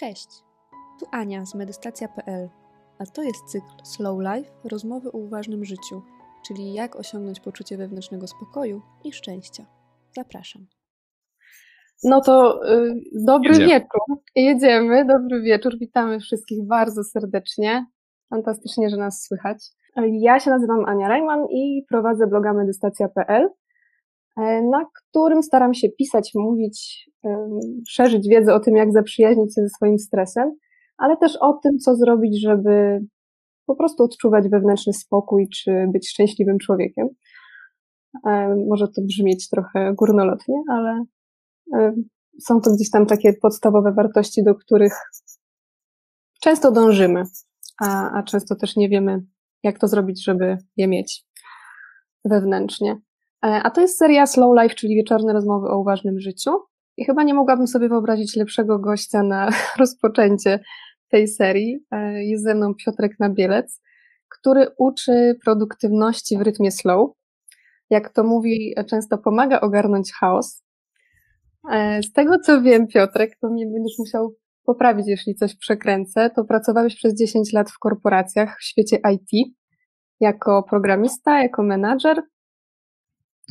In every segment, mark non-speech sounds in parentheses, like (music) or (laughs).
Cześć, tu Ania z medystacja.pl, a to jest cykl Slow Life rozmowy o uważnym życiu, czyli jak osiągnąć poczucie wewnętrznego spokoju i szczęścia. Zapraszam. No to y, dobry Jedziemy. wieczór. Jedziemy. Dobry wieczór. Witamy wszystkich bardzo serdecznie. Fantastycznie, że nas słychać. Ja się nazywam Ania Rajman i prowadzę bloga medystacja.pl, na którym staram się pisać, mówić, szerzyć wiedzę o tym, jak zaprzyjaźnić się ze swoim stresem, ale też o tym, co zrobić, żeby po prostu odczuwać wewnętrzny spokój, czy być szczęśliwym człowiekiem. Może to brzmieć trochę górnolotnie, ale są to gdzieś tam takie podstawowe wartości, do których często dążymy, a, a często też nie wiemy, jak to zrobić, żeby je mieć wewnętrznie. E, a to jest seria Slow Life, czyli wieczorne rozmowy o uważnym życiu. I chyba nie mogłabym sobie wyobrazić lepszego gościa na (laughs) rozpoczęcie tej serii. E, jest ze mną Piotrek Nabielec, który uczy produktywności w rytmie slow. Jak to mówi, często pomaga ogarnąć chaos. E, z tego co wiem, Piotrek, to mnie będziesz musiał poprawić, jeśli coś przekręcę, to pracowałeś przez 10 lat w korporacjach w świecie IT, jako programista, jako menadżer.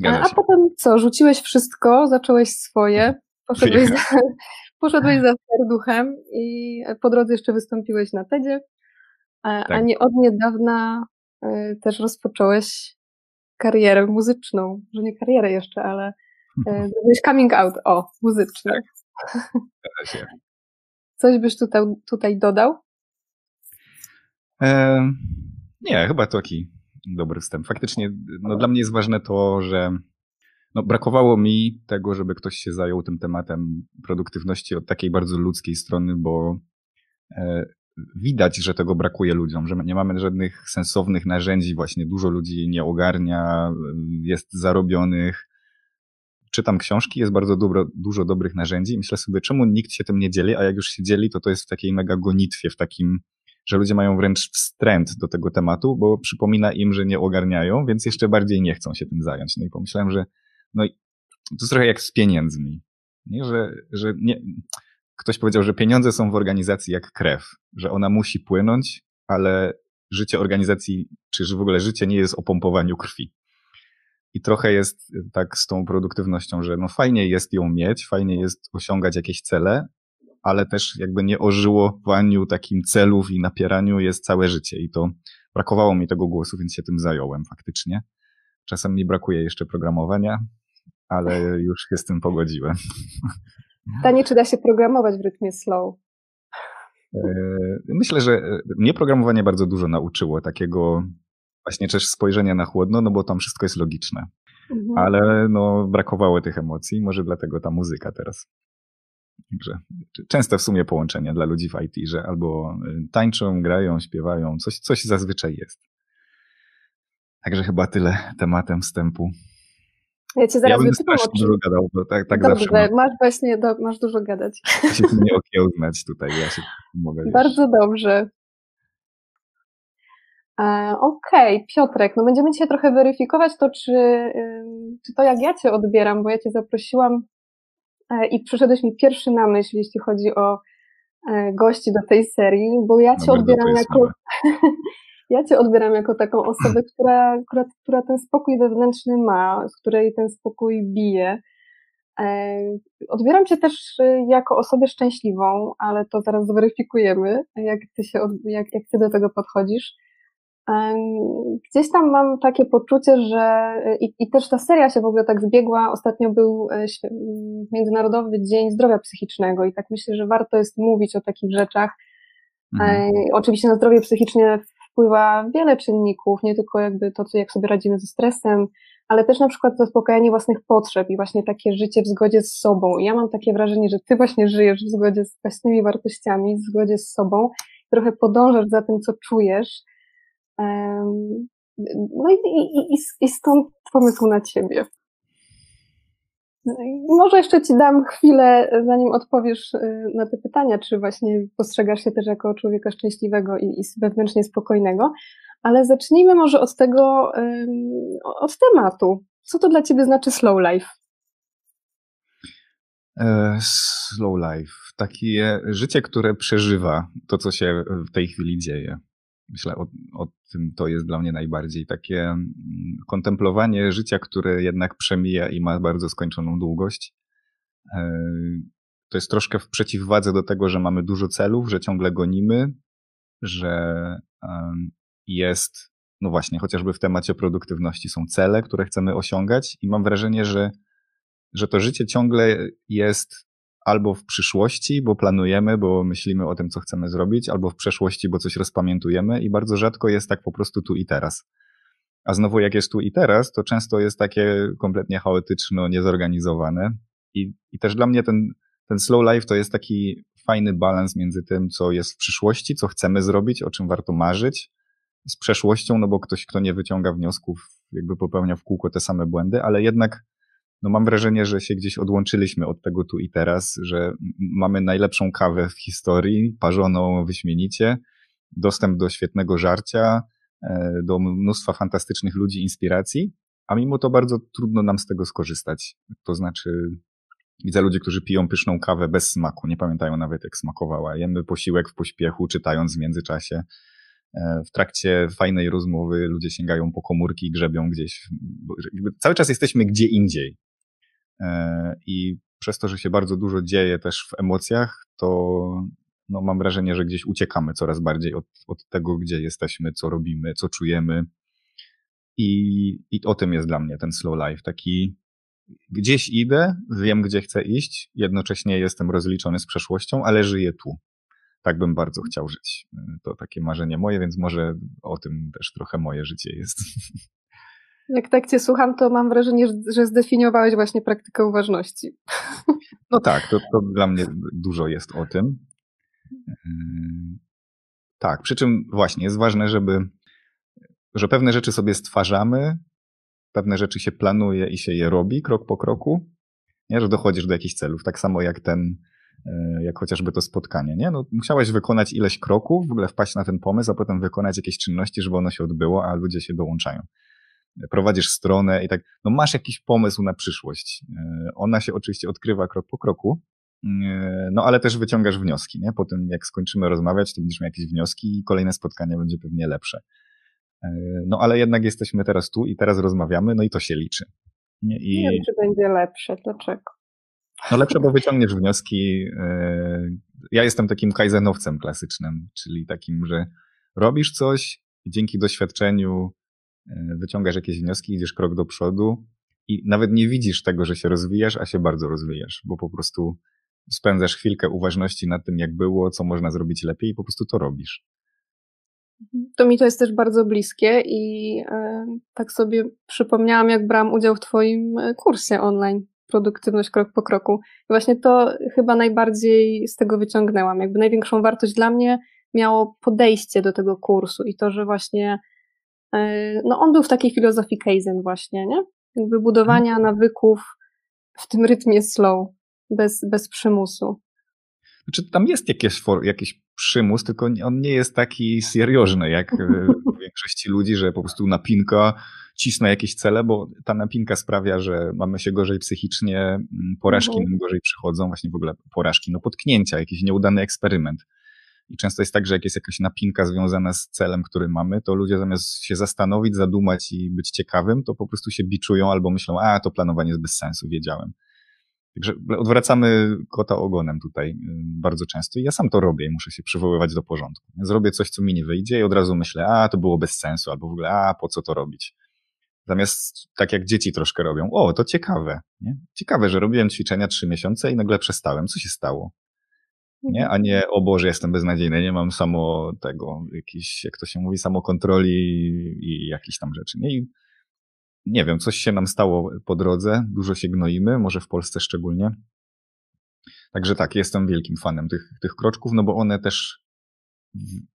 A, potem co, rzuciłeś wszystko, zacząłeś swoje, poszedłeś (laughs) za, poszedłeś za serduchem i po drodze jeszcze wystąpiłeś na TEDzie, a, tak. a nie od niedawna y, też rozpocząłeś karierę muzyczną, że nie karierę jeszcze, ale y, (laughs) zrobiłeś coming out, o, muzyczny. Tak. (laughs) Coś byś tutaj, tutaj dodał? E, nie, chyba to taki dobry wstęp. Faktycznie no, dla mnie jest ważne to, że no, brakowało mi tego, żeby ktoś się zajął tym tematem produktywności od takiej bardzo ludzkiej strony, bo e, widać, że tego brakuje ludziom, że nie mamy żadnych sensownych narzędzi, właśnie dużo ludzi nie ogarnia, jest zarobionych, czytam książki, jest bardzo dobro, dużo dobrych narzędzi. Myślę sobie, czemu nikt się tym nie dzieli, a jak już się dzieli, to to jest w takiej mega gonitwie, w takim, że ludzie mają wręcz wstręt do tego tematu, bo przypomina im, że nie ogarniają, więc jeszcze bardziej nie chcą się tym zająć. No i pomyślałem, że no i to jest trochę jak z pieniędzmi, nie? Że, że nie, ktoś powiedział, że pieniądze są w organizacji jak krew, że ona musi płynąć, ale życie organizacji, czy w ogóle życie nie jest o pompowaniu krwi. I trochę jest tak z tą produktywnością, że no fajnie jest ją mieć, fajnie jest osiągać jakieś cele, ale też jakby nie o żyłowaniu takim celów i napieraniu jest całe życie. I to brakowało mi tego głosu, więc się tym zająłem faktycznie. Czasem mi brakuje jeszcze programowania, ale już się z tym pogodziłem. Pytanie, czy da się programować w rytmie slow? E, myślę, że mnie programowanie bardzo dużo nauczyło takiego właśnie też spojrzenia na chłodno, no bo tam wszystko jest logiczne. Mhm. Ale no, brakowało tych emocji, może dlatego ta muzyka teraz. Także częste w sumie połączenia dla ludzi w IT, że albo y, tańczą, grają, śpiewają, coś, coś zazwyczaj jest. Także chyba tyle tematem wstępu. Ja cię zaraz ja wypytam o dużo gadał, bo tak, tak Dobrze, zawsze. Masz właśnie, do, masz dużo gadać. Ja się (laughs) nie okiełznać tutaj, ja się mogę. Bardzo dobrze. E, okej, okay, Piotrek, no będziemy dzisiaj trochę weryfikować to, czy, czy to jak ja Cię odbieram, bo ja Cię zaprosiłam i przyszedłeś mi pierwszy na myśl, jeśli chodzi o e, gości do tej serii, bo ja Cię no odbieram jako (laughs) ja Cię odbieram jako taką osobę, (clears throat) która, która, która ten spokój wewnętrzny ma, z której ten spokój bije. Odbieram Cię też jako osobę szczęśliwą, ale to zaraz zweryfikujemy, jak Ty, się, jak, jak ty do tego podchodzisz. Gdzieś tam mam takie poczucie, że i, i, też ta seria się w ogóle tak zbiegła. Ostatnio był e, Międzynarodowy Dzień Zdrowia Psychicznego i tak myślę, że warto jest mówić o takich rzeczach. Mhm. Oczywiście na zdrowie psychiczne wpływa wiele czynników, nie tylko jakby to, co, jak sobie radzimy ze stresem, ale też na przykład zaspokajanie własnych potrzeb i właśnie takie życie w zgodzie z sobą. I ja mam takie wrażenie, że ty właśnie żyjesz w zgodzie z własnymi wartościami, w zgodzie z sobą, trochę podążasz za tym, co czujesz no i, i, i stąd pomysł na ciebie. Może jeszcze ci dam chwilę, zanim odpowiesz y, na te pytania, czy właśnie postrzegasz się też jako człowieka szczęśliwego i, i wewnętrznie spokojnego, ale zacznijmy może od tego, od tematu. Co to dla ciebie znaczy slow life? E, slow life. Takie życie, które przeżywa to, co się w tej chwili dzieje. Myślę o, o tym, to jest dla mnie najbardziej takie mm, kontemplowanie życia, które jednak przemija i ma bardzo skończoną długość. E, to jest troszkę w przeciwwadze do tego, że mamy dużo celów, że ciągle gonimy, że jest, no właśnie, chociażby w temacie produktywności są cele, które chcemy osiągać, i mam wrażenie, że, że to życie ciągle jest albo w przyszłości, bo planujemy, bo myślimy o tym, co chcemy zrobić, albo w przeszłości, bo coś rozpamiętujemy, i bardzo rzadko jest tak po prostu tu i teraz. A znowu, jak jest tu i teraz, to często jest takie kompletnie chaotyczno, niezorganizowane. I, i też dla mnie ten, ten slow life to jest taki fajny balans między tym, co jest w przyszłości, co chcemy zrobić, o czym warto marzyć, z przeszłością, no bo ktoś, kto nie wyciąga wniosków, jakby popełnia w kółko te same błędy, ale jednak no mam wrażenie, że się gdzieś odłączyliśmy od tego tu i teraz, że mamy najlepszą kawę w historii, parzoną wyśmienicie, dostęp do świetnego żarcia, e, do mnóstwa fantastycznych ludzi, inspiracji, a mimo to bardzo trudno nam z tego skorzystać. To znaczy, Widzę ludzi, którzy piją pyszną kawę bez smaku, nie pamiętają nawet jak smakowała. Jemy posiłek w pośpiechu, czytając w międzyczasie. E, w trakcie fajnej rozmowy ludzie sięgają po komórki i grzebią gdzieś. Cały czas jesteśmy gdzie indziej. E, I przez to, że się bardzo dużo dzieje też w emocjach, to no, mam wrażenie, że gdzieś uciekamy coraz bardziej od, od tego, gdzie jesteśmy, co robimy, co czujemy. I, I o tym jest dla mnie ten slow life. Taki gdzieś idę, wiem, gdzie chcę iść, jednocześnie jestem rozliczony z przeszłością, ale żyję tu. Tak bym bardzo chciał żyć. To takie marzenie moje, więc może o tym też trochę moje życie jest. (laughs) Jak tak Cię słucham, to mam wrażenie, że zdefiniowałeś właśnie praktykę uważności. No tak, to, to dla mnie dużo jest o tym. Yy, tak, przy czym właśnie jest ważne, żeby, że pewne rzeczy sobie stwarzamy, pewne rzeczy się planuje i się je robi krok po kroku, nie? że dochodzisz do jakichś celów. Tak samo jak ten, e, jak chociażby to spotkanie, nie? No, musiałeś wykonać ileś kroków, w ogóle wpaść na ten pomysł, a potem wykonać jakieś czynności, żeby ono się odbyło, a ludzie się dołączają. Prowadzisz stronę i tak, no masz jakiś pomysł na przyszłość. E, ona się oczywiście odkrywa krok po kroku, e, no ale też wyciągasz wnioski, nie? Po tym jak skończymy rozmawiać, to będziesz miał jakieś wnioski i kolejne spotkanie będzie pewnie lepsze. E, no ale jednak jesteśmy teraz tu i teraz rozmawiamy, no i to się liczy. Nie, I... nie wiem, czy będzie lepsze, dlaczego? No lepsze, bo wyciągniesz wnioski. Ja jestem takim kaizenowcem klasycznym, czyli takim, że robisz coś i dzięki doświadczeniu wyciągasz jakieś wnioski, idziesz krok do przodu i nawet nie widzisz tego, że się rozwijasz, a się bardzo rozwijasz, bo po prostu spędzasz chwilkę uważności nad tym, jak było, co można zrobić lepiej i po prostu to robisz. To mi to jest też bardzo bliskie i e, tak sobie przypomniałam, jak brałam udział w Twoim e, kursie online Produktywność krok po kroku. I właśnie to chyba najbardziej z tego wyciągnęłam. Jakby największą wartość dla mnie miało podejście do tego kursu i to, że właśnie e, no on był w takiej filozofii Kaizen właśnie, nie? Jakby budowania mhm. nawyków w tym rytmie slow, bez, bez przymusu. Znaczy, tam jest jakieś, jakiś przymus, tylko on nie jest taki seriożny jak w (laughs) większości ludzi, że po prostu napinka cisna jakieś cele, bo ta napinka sprawia, że mamy się gorzej psychicznie, mm, porażki mhm. nam gorzej przychodzą, właśnie w ogóle porażki, no potknięcia, jakiś nieudany eksperyment. I często jest tak, że jak jest jakaś napinka związana z celem, który mamy, to ludzie zamiast się zastanowić, zadumać i być ciekawym, to po prostu się biczują albo myślą, a to planowanie jest bez sensu, wiedziałem. Także odwracamy kota ogonem tutaj y, bardzo często i ja sam to robię i muszę się przywoływać do porządku. Zrobię coś, co mi nie wyjdzie i od razu myślę, a to było bez sensu, albo w ogóle, a po co to robić. Zamiast tak jak dzieci troszkę robią, o, to ciekawe. Nie? Ciekawe, że robiłem ćwiczenia trzy miesiące i nagle przestałem. Co się stało? Nie? A nie, o Boże, jestem beznadziejny, nie mam samo tego, jakiś, jak to się mówi, samokontroli i jakichś tam rzeczy. Nie? I nie wiem, coś się nam stało po drodze, dużo się gnoimy, może w Polsce szczególnie. Także tak, jestem wielkim fanem tych, tych kroczków, no bo one też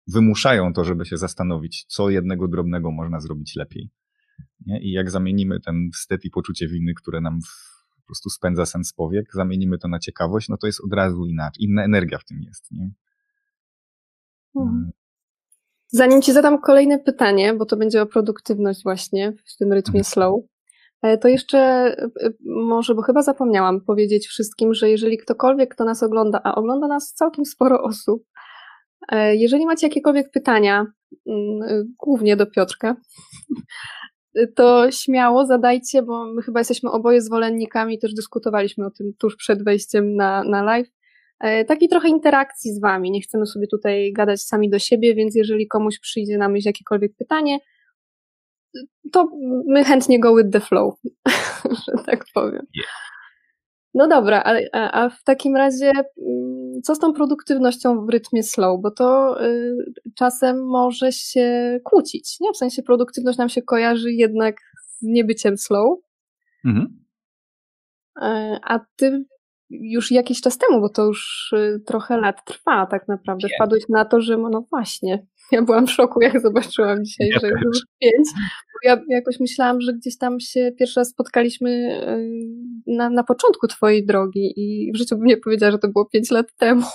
wymuszają to, żeby się zastanowić, co jednego drobnego można zrobić lepiej. Nie? I jak zamienimy ten wstyd i poczucie winy, które nam w, po prostu spędza sens powiek, zamienimy to na ciekawość, no to jest od razu inaczej. Inna energia w tym jest. Nie? Hmm. Zanim Ci zadam kolejne pytanie, bo to będzie o produktywność właśnie w tym rytmie mhm. slow, E, to jeszcze e, może, bo chyba zapomniałam powiedzieć wszystkim, że jeżeli ktokolwiek, kto nas ogląda, a ogląda nas całkiem sporo osób, e, jeżeli macie jakiekolwiek pytania, mm, głównie do Piotrka, to śmiało zadajcie, bo my chyba jesteśmy oboje zwolennikami, też dyskutowaliśmy o tym tuż przed wejściem na, na live. Takiej trochę interakcji z Wami. Nie chcemy sobie tutaj gadać sami do siebie, więc jeżeli komuś przyjdzie na myśl jakiekolwiek pytanie, to my chętnie go with the flow, (laughs) że tak powiem. No dobra, a, a, w takim razie mm, co z tą produktywnością w rytmie slow? Bo to y, czasem może się kłócić, nie? W sensie produktywność nam się kojarzy jednak z niebyciem slow. Mhm. Y, a ty już jakiś czas temu, bo to już y, trochę lat trwa tak naprawdę, wpadłeś na to, że no właśnie, ja byłam w szoku, jak zobaczyłam dzisiaj, ja że jest już pięć. Ja jakoś myślałam, że gdzieś tam się pierwszy raz spotkaliśmy y, na, na początku twojej drogi i w życiu bym nie powiedziała, że to było pięć lat temu.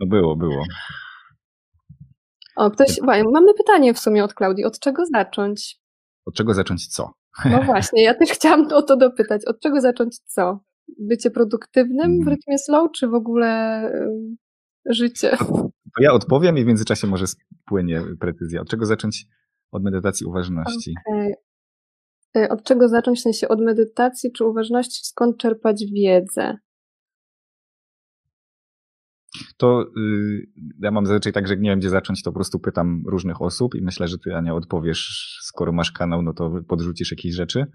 No było, było. O, ktoś, mamy pytanie w sumie od Klaudii. Od czego zacząć? Od czego zacząć co? No właśnie, ja też chciałam o to dopytać. Od czego zacząć co? Bycie produktywnym w mm. rytmie slow, czy w ogóle y, życie? To ja odpowiem i w międzyczasie może spłynie precyzja. Od czego zacząć? Od medytacji uważności. Okay. Od czego zacząć w sensie od medytacji czy uważności? Skąd czerpać wiedzę? To yy, ja mam zazwyczaj tak, że jak nie wiem, gdzie zacząć, to po prostu pytam różnych osób i myślę, że ty, Ania, odpowiesz, skoro masz kanał, no to podrzucisz jakieś rzeczy.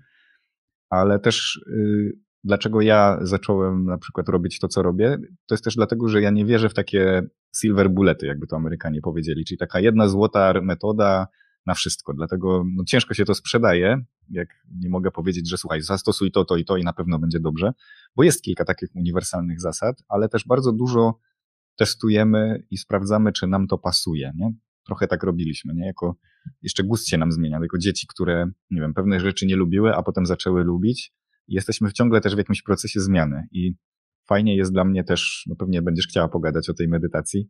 Ale też yy, dlaczego ja zacząłem na przykład robić to, co robię, to jest też dlatego, że ja nie wierzę w takie silver bullety, jakby to Amerykanie powiedzieli, czyli taka jedna złota metoda na wszystko. Dlatego no, ciężko się to sprzedaje, jak nie mogę powiedzieć, że słuchaj, zastosuj to, to i to i na pewno będzie dobrze, bo jest kilka takich uniwersalnych zasad, ale też bardzo dużo testujemy i sprawdzamy, czy nam to pasuje, nie? Trochę tak robiliśmy, nie? Jako, jeszcze gust się nam zmienia, jako dzieci, które, nie wiem, pewne rzeczy nie lubiły, a potem zaczęły lubić. Jesteśmy ciągle też w jakimś procesie zmiany i fajnie jest dla mnie też, no pewnie będziesz chciała pogadać o tej medytacji,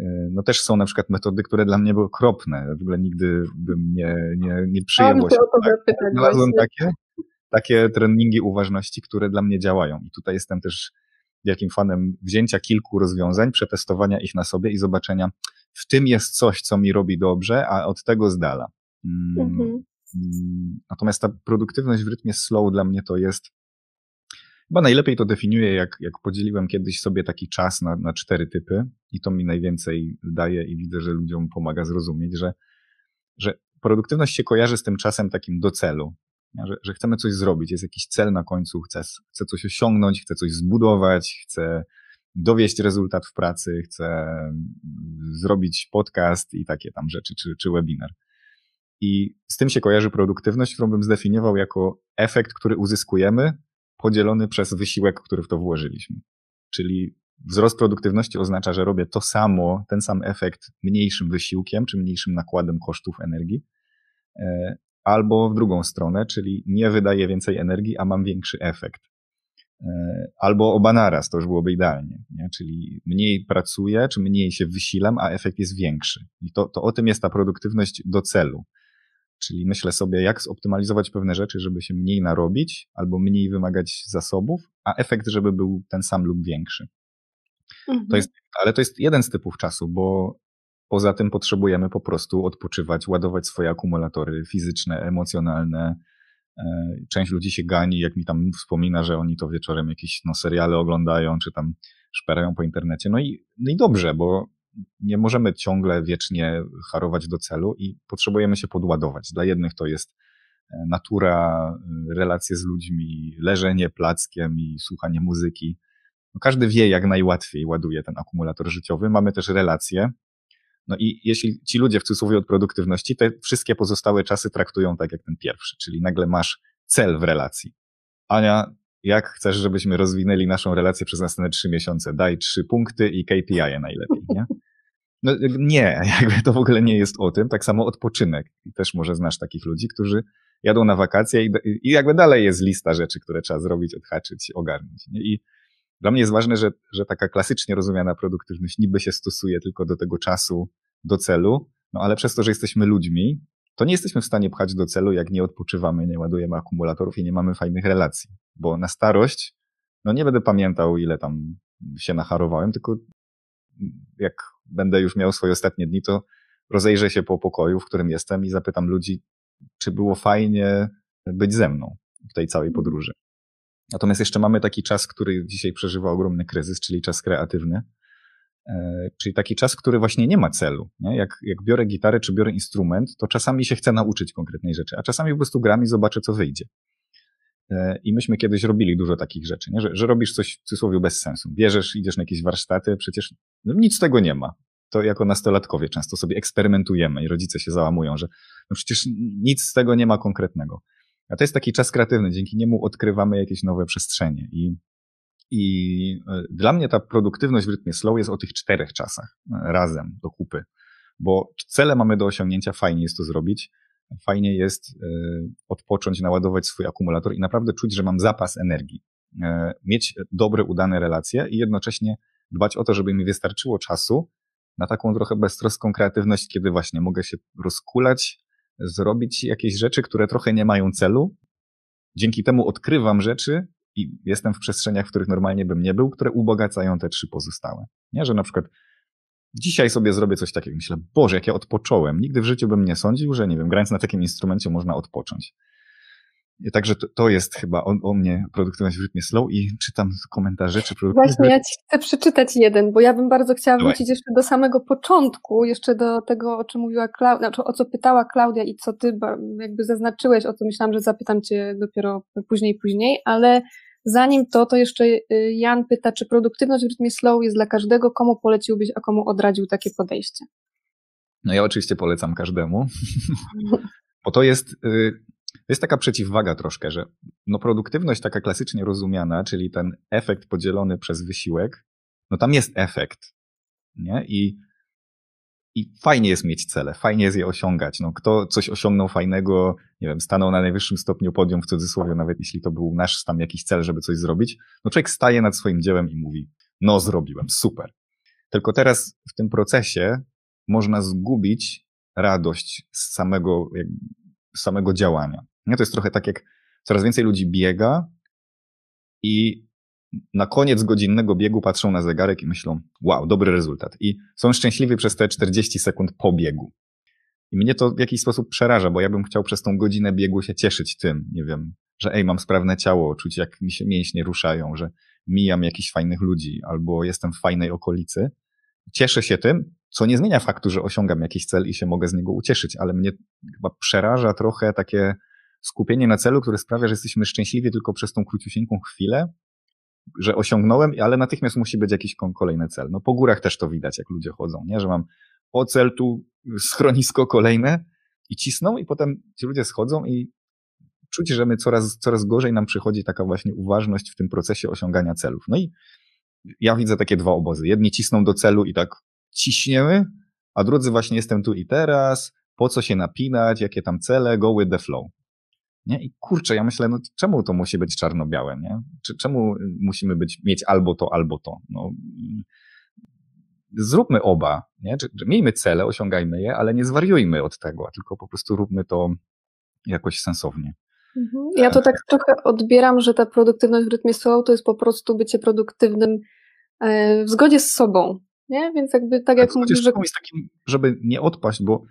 e, no też są na przykład metody, które dla mnie były okropne. W ogóle nigdy bym nie, nie, nie przyjęło się. Tak. Znalazłem takie, takie treningi uważności, które dla mnie działają. I tutaj jestem też wielkim fanem wzięcia kilku rozwiązań, przetestowania ich na sobie i zobaczenia, w tym jest coś, co mi robi dobrze, a od tego z dala. Mm, mhm. Mm, natomiast ta produktywność w rytmie slow dla mnie to jest Chyba najlepiej to definiuję, jak, jak podzieliłem kiedyś sobie taki czas na, na cztery typy i to mi najwięcej daje i widzę, że ludziom pomaga zrozumieć, że, że produktywność się kojarzy z tym czasem takim do celu, że, że chcemy coś zrobić, jest jakiś cel na końcu, chcę, chcę coś osiągnąć, chcę coś zbudować, chcę dowieść rezultat w pracy, chcę zrobić podcast i takie tam rzeczy, czy, czy webinar. I z tym się kojarzy produktywność, którą bym zdefiniował jako efekt, który uzyskujemy podzielony przez wysiłek, który w to włożyliśmy. Czyli wzrost produktywności oznacza, że robię to samo, ten sam efekt mniejszym wysiłkiem, czy mniejszym nakładem kosztów energii, e, albo w drugą stronę, czyli nie wydaję więcej energii, a mam większy efekt. E, albo oba naraz, to już byłoby idealnie, nie? czyli mniej pracuję, czy mniej się wysilam, a efekt jest większy. I to, to o tym jest ta produktywność do celu. Czyli myślę sobie, jak zoptymalizować pewne rzeczy, żeby się mniej narobić albo mniej wymagać zasobów, a efekt, żeby był ten sam lub większy. Mhm. To jest, ale to jest jeden z typów czasu, bo poza tym potrzebujemy po prostu odpoczywać, ładować swoje akumulatory fizyczne, emocjonalne. E, część ludzi się gani, jak mi tam wspomina, że oni to wieczorem jakieś no, seriale oglądają, czy tam szperają po internecie. No i, no i dobrze, bo nie możemy ciągle wiecznie harować do celu i potrzebujemy się podładować. Dla jednych to jest e, natura, e, relacje z ludźmi, leżenie plackiem i słuchanie muzyki. No każdy wie, jak najłatwiej ładuje ten akumulator życiowy. Mamy też relacje. No i jeśli ci ludzie w cudzysłowie od produktywności, te wszystkie pozostałe czasy traktują tak jak ten pierwszy, czyli nagle masz cel w relacji. Ania, jak chcesz, żebyśmy rozwinęli naszą relację przez następne trzy miesiące? Daj trzy punkty i KPI najlepiej, nie? No, nie, (laughs) jakby to w ogóle nie jest o tym. Tak samo odpoczynek. Też może znasz takich ludzi, którzy jadą na wakacje i, i jakby dalej jest lista rzeczy, które trzeba zrobić, odhaczyć, ogarnąć. Nie? I dla mnie jest ważne, że, że taka klasycznie rozumiana produktywność niby się stosuje tylko do tego czasu, do celu, no ale przez to, że jesteśmy ludźmi, to nie jesteśmy w stanie pchać do celu, jak nie odpoczywamy, nie ładujemy akumulatorów i nie mamy fajnych relacji. Bo na starość, no nie będę pamiętał, ile tam się nacharowałem, tylko jak będę już miał swoje ostatnie dni, to rozejrzę się po pokoju, w którym jestem i zapytam ludzi, czy było fajnie być ze mną w tej całej podróży. Natomiast jeszcze mamy taki czas, który dzisiaj przeżywa ogromny kryzys, czyli czas kreatywny. E, czyli taki czas, który właśnie nie ma celu. Nie? Jak, jak biorę gitarę czy biorę instrument, to czasami się chcę nauczyć konkretnej rzeczy, a czasami po prostu gram i zobaczę, co wyjdzie. E, I myśmy kiedyś robili dużo takich rzeczy, nie? Że, że robisz coś w cudzysłowie bez sensu. Bierzesz, idziesz na jakieś warsztaty, przecież no, nic z tego nie ma. To jako nastolatkowie często sobie eksperymentujemy i rodzice się załamują, że no przecież nic z tego nie ma konkretnego. A to jest taki czas kreatywny, dzięki niemu odkrywamy jakieś nowe przestrzenie. I, i e, dla mnie ta produktywność w rytmie slow jest o tych czterech czasach e, razem do kupy, bo cele mamy do osiągnięcia, fajnie jest to zrobić. Fajnie jest e, odpocząć, naładować swój akumulator i naprawdę czuć, że mam zapas energii. Mieć dobre, udane relacje i jednocześnie dbać o to, żeby mi wystarczyło czasu na taką trochę beztroską kreatywność, kiedy właśnie mogę się rozkulać, zrobić jakieś rzeczy, które trochę nie mają celu. Dzięki temu odkrywam rzeczy i jestem w przestrzeniach, w których normalnie bym nie był, które ubogacają te trzy pozostałe. Nie, że na przykład dzisiaj sobie zrobię coś takiego. Myślę, Boże, jak ja odpocząłem. Nigdy w życiu bym nie sądził, że nie wiem, grając na takim instrumencie można odpocząć. Także to, to jest chyba o, o, mnie produktywność w rytmie slow i czytam komentarze, czy. Właśnie, ja ci chcę przeczytać jeden, bo ja bym bardzo chciała Dawaj. wrócić jeszcze do samego początku, jeszcze do tego, o czym mówiła Klaudia, znaczy o co pytała Klaudia i co ty jakby zaznaczyłeś, o co myślałam, że zapytam cię dopiero później, później, ale zanim to, to jeszcze y, Jan pyta, czy produktywność w rytmie slow jest dla każdego, komu poleciłbyś, a komu odradził takie podejście? No ja oczywiście polecam każdemu, (laughs) (laughs) bo to jest y, to jest taka przeciwwaga troszkę, że no produktywność taka klasycznie rozumiana, czyli ten efekt podzielony przez wysiłek, no tam jest efekt, nie? I, i fajnie jest mieć cele, fajnie jest je osiągać. No, kto coś osiągnął fajnego, nie wiem, stanął na najwyższym stopniu podium w cudzysłowie, nawet jeśli to był nasz tam jakiś cel, żeby coś zrobić, no człowiek staje nad swoim dziełem i mówi, no zrobiłem, super. Tylko teraz w tym procesie można zgubić radość z samego, z samego działania. Nie? To jest trochę tak, jak coraz więcej ludzi biega i na koniec godzinnego biegu patrzą na zegarek i myślą, wow, dobry rezultat. I są szczęśliwi przez te 40 sekund po biegu. I mnie to w jakiś sposób przeraża, bo ja bym chciał przez tą godzinę biegu się cieszyć tym, nie wiem, że ej, mam sprawne ciało, czuć jak mi się mięśnie ruszają, że mijam jakichś fajnych ludzi albo jestem w fajnej okolicy. Cieszę się tym, co nie zmienia faktu, że osiągam jakiś cel i się mogę z niego ucieszyć, ale mnie chyba przeraża trochę takie skupienie na celu, które sprawia, że jesteśmy szczęśliwi tylko przez tą króciusieńką chwilę, że osiągnąłem, ale natychmiast musi być jakiś kolejny cel. No po górach też to widać, jak ludzie chodzą, nie? Że mam o cel tu schronisko kolejne i cisną i potem ci ludzie schodzą i czuć, że my coraz, coraz gorzej nam przychodzi taka właśnie uważność w tym procesie osiągania celów. No i ja widzę takie dwa obozy. Jedni cisną do celu i tak ciśniemy, a drudzy właśnie jestem tu i teraz, po co się napinać, jakie tam cele, go with the flow. Nie? I kurczę, ja myślę, no czemu to musi być czarno-białe, nie? Czy, czemu musimy być, mieć albo to, albo to? No, zróbmy oba, nie? Czy, miejmy cele, osiągajmy je, ale nie zwariujmy od tego, tylko po prostu róbmy to jakoś sensownie. Mhm. Ja to tak trochę odbieram, że ta produktywność w rytmie slow to jest po prostu bycie produktywnym e, w zgodzie z sobą, nie? Więc jakby tak, jak mówisz, że... takim, żeby nie odpaść, bo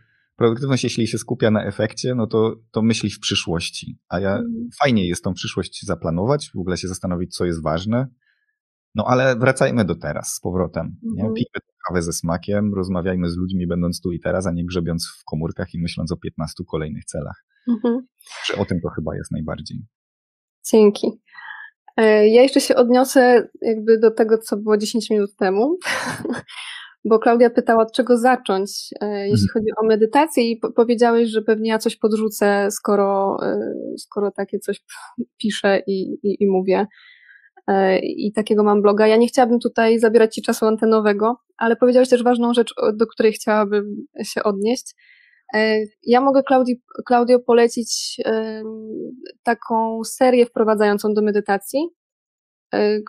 Produktywność, jeśli się skupia na efekcie, no to, to myśli w przyszłości. A ja mm. fajnie jest tą przyszłość zaplanować, w ogóle się zastanowić, co jest ważne. No ale wracajmy do teraz z powrotem. Nie? Mm. Pijmy kawę ze smakiem, rozmawiajmy z ludźmi, będąc tu i teraz, a nie grzebiąc w komórkach i myśląc o 15 kolejnych celach. Że o tym to chyba jest najbardziej. Dzięki. E, ja jeszcze się odniosę jakby do tego, co było 10 minut temu, (laughs) bo Klaudia pytała, od czego zacząć, e, jeśli mhm. chodzi o medytację, i powiedziałeś, że pewnie ja coś podrzucę, skoro, e, skoro takie coś piszę i, i, i mówię. E, I takiego mam bloga. Ja nie chciałabym tutaj zabierać Ci czasu antenowego, ale powiedziałeś też ważną rzecz, do której chciałabym się odnieść. Ja mogę Klaudii, Klaudio polecić taką serię wprowadzającą do medytacji.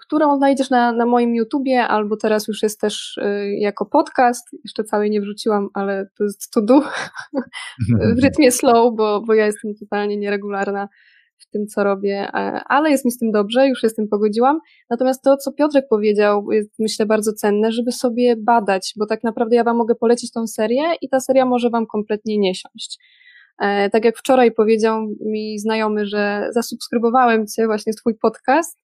Którą znajdziesz na, na moim YouTubie, albo teraz już jest też jako podcast. Jeszcze całej nie wrzuciłam, ale to jest to do (laughs) w rytmie slow, bo, bo ja jestem totalnie nieregularna w tym, co robię, ale jest mi z tym dobrze, już się z tym pogodziłam. Natomiast to, co Piotrek powiedział, jest myślę bardzo cenne, żeby sobie badać, bo tak naprawdę ja Wam mogę polecić tą serię i ta seria może Wam kompletnie nie siąść. E, tak jak wczoraj powiedział mi znajomy, że zasubskrybowałem Cię, właśnie Twój podcast,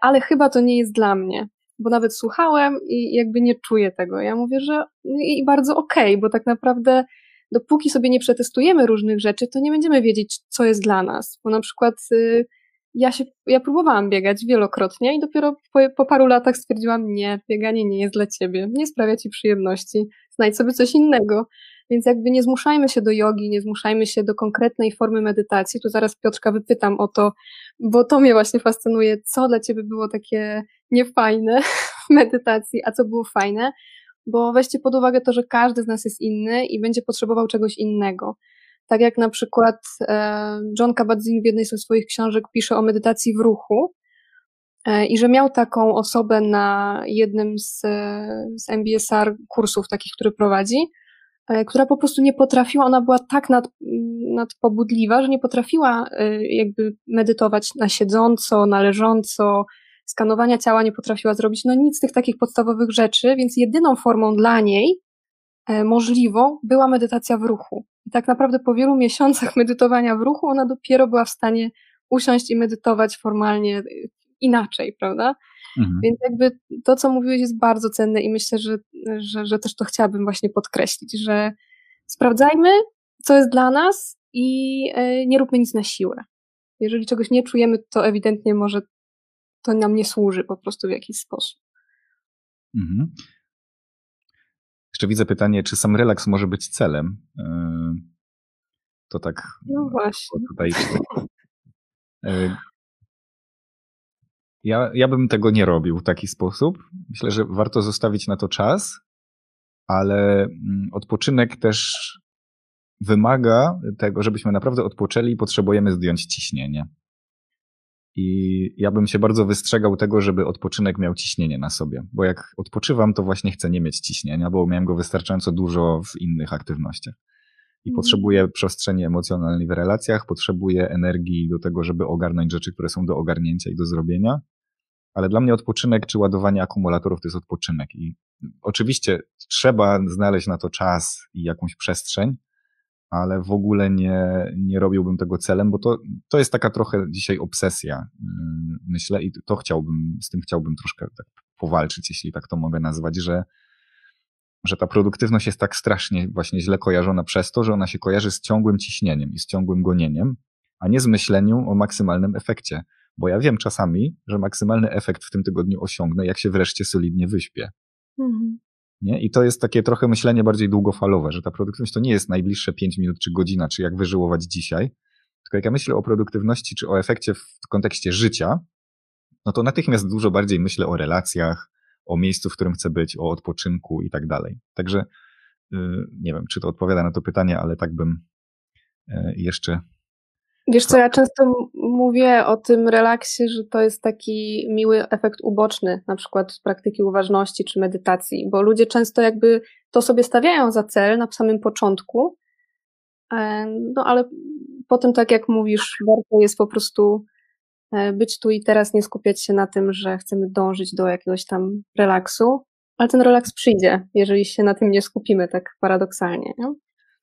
ale chyba to nie jest dla mnie, bo nawet słuchałem i jakby nie czuję tego. Ja mówię, że i bardzo okej, okay, bo tak naprawdę dopóki sobie nie przetestujemy różnych rzeczy, to nie będziemy wiedzieć, co jest dla nas. Bo na przykład y, ja się, ja próbowałam biegać wielokrotnie i dopiero po, po, paru latach stwierdziłam, nie, bieganie nie jest dla ciebie, nie sprawia ci przyjemności, znajdź sobie coś innego. Więc jakby nie zmuszajmy się do jogi, nie zmuszajmy się do konkretnej formy medytacji. Tu zaraz Piotrka wypytam o to, bo to mnie właśnie fascynuje, co dla ciebie było takie niefajne w medytacji, a co było fajne bo weźcie pod uwagę to, że każdy z nas jest inny i będzie potrzebował czegoś innego. Tak jak na przykład e, John Kabat-Zinn w jednej ze swoich książek pisze o medytacji w ruchu e, i że miał taką osobę na jednym z, z MBSR kursów takich, który prowadzi, e, która po prostu nie potrafiła, ona była tak nad, nadpobudliwa, że nie potrafiła jakby medytować na siedząco, na leżąco, skanowania ciała nie potrafiła zrobić, no nic z tych takich podstawowych rzeczy, więc jedyną formą dla niej e, możliwą była medytacja w ruchu. I tak naprawdę po wielu miesiącach (laughs) medytowania w ruchu ona dopiero była w stanie usiąść i medytować formalnie e, inaczej, prawda? Mhm. Więc jakby to, co mówiłeś, jest bardzo cenne i myślę, że, że, że też to chciałabym właśnie podkreślić, że sprawdzajmy, co jest dla nas i e, nie róbmy nic na siłę. Jeżeli czegoś nie czujemy, to ewidentnie może to nam nie służy po prostu w jakiś sposób. Mhm. Jeszcze widzę pytanie, czy sam relaks może być celem? E, to tak. No właśnie. Tutaj, (laughs) e, ja, ja bym tego nie robił w taki sposób. Myślę, że warto zostawić na to czas, ale mm, odpoczynek też wymaga tego, żebyśmy naprawdę odpoczęli i potrzebujemy zdjąć ciśnienie. I ja bym się bardzo wystrzegał tego, żeby odpoczynek miał ciśnienie na sobie, bo jak odpoczywam, to właśnie chcę nie mieć ciśnienia, bo miałem go wystarczająco dużo w innych aktywnościach. I mm. potrzebuję przestrzeni emocjonalnej w relacjach, potrzebuję energii do tego, żeby ogarnąć rzeczy, które są do ogarnięcia i do zrobienia. Ale dla mnie odpoczynek czy ładowanie akumulatorów to jest odpoczynek. I oczywiście trzeba znaleźć na to czas i jakąś przestrzeń, ale w ogóle nie, nie robiłbym tego celem, bo to, to jest taka trochę dzisiaj obsesja, yy, myślę, i to chciałbym, z tym chciałbym troszkę tak powalczyć, jeśli tak to mogę nazwać, że, że ta produktywność jest tak strasznie właśnie źle kojarzona przez to, że ona się kojarzy z ciągłym ciśnieniem i z ciągłym gonieniem, a nie z myśleniem o maksymalnym efekcie. Bo ja wiem czasami, że maksymalny efekt w tym tygodniu osiągnę, jak się wreszcie solidnie wyśpię. Mhm. Nie? I to jest takie trochę myślenie bardziej długofalowe, że ta produktywność to nie jest najbliższe 5 minut czy godzina, czy jak wyżyłować dzisiaj. Tylko jak ja myślę o produktywności czy o efekcie w kontekście życia, no to natychmiast dużo bardziej myślę o relacjach, o miejscu, w którym chcę być, o odpoczynku i tak dalej. Także yy, nie wiem, czy to odpowiada na to pytanie, ale tak bym yy, jeszcze Wiesz co, ja często mówię o tym relaksie, że to jest taki miły efekt uboczny, na przykład z praktyki uważności czy medytacji, bo ludzie często jakby to sobie stawiają za cel na samym początku, e, no ale potem, tak jak mówisz, warto jest po prostu e, być tu i teraz, nie skupiać się na tym, że chcemy dążyć do jakiegoś tam relaksu, ale ten relaks przyjdzie, jeżeli się na tym nie skupimy, tak paradoksalnie. Nie?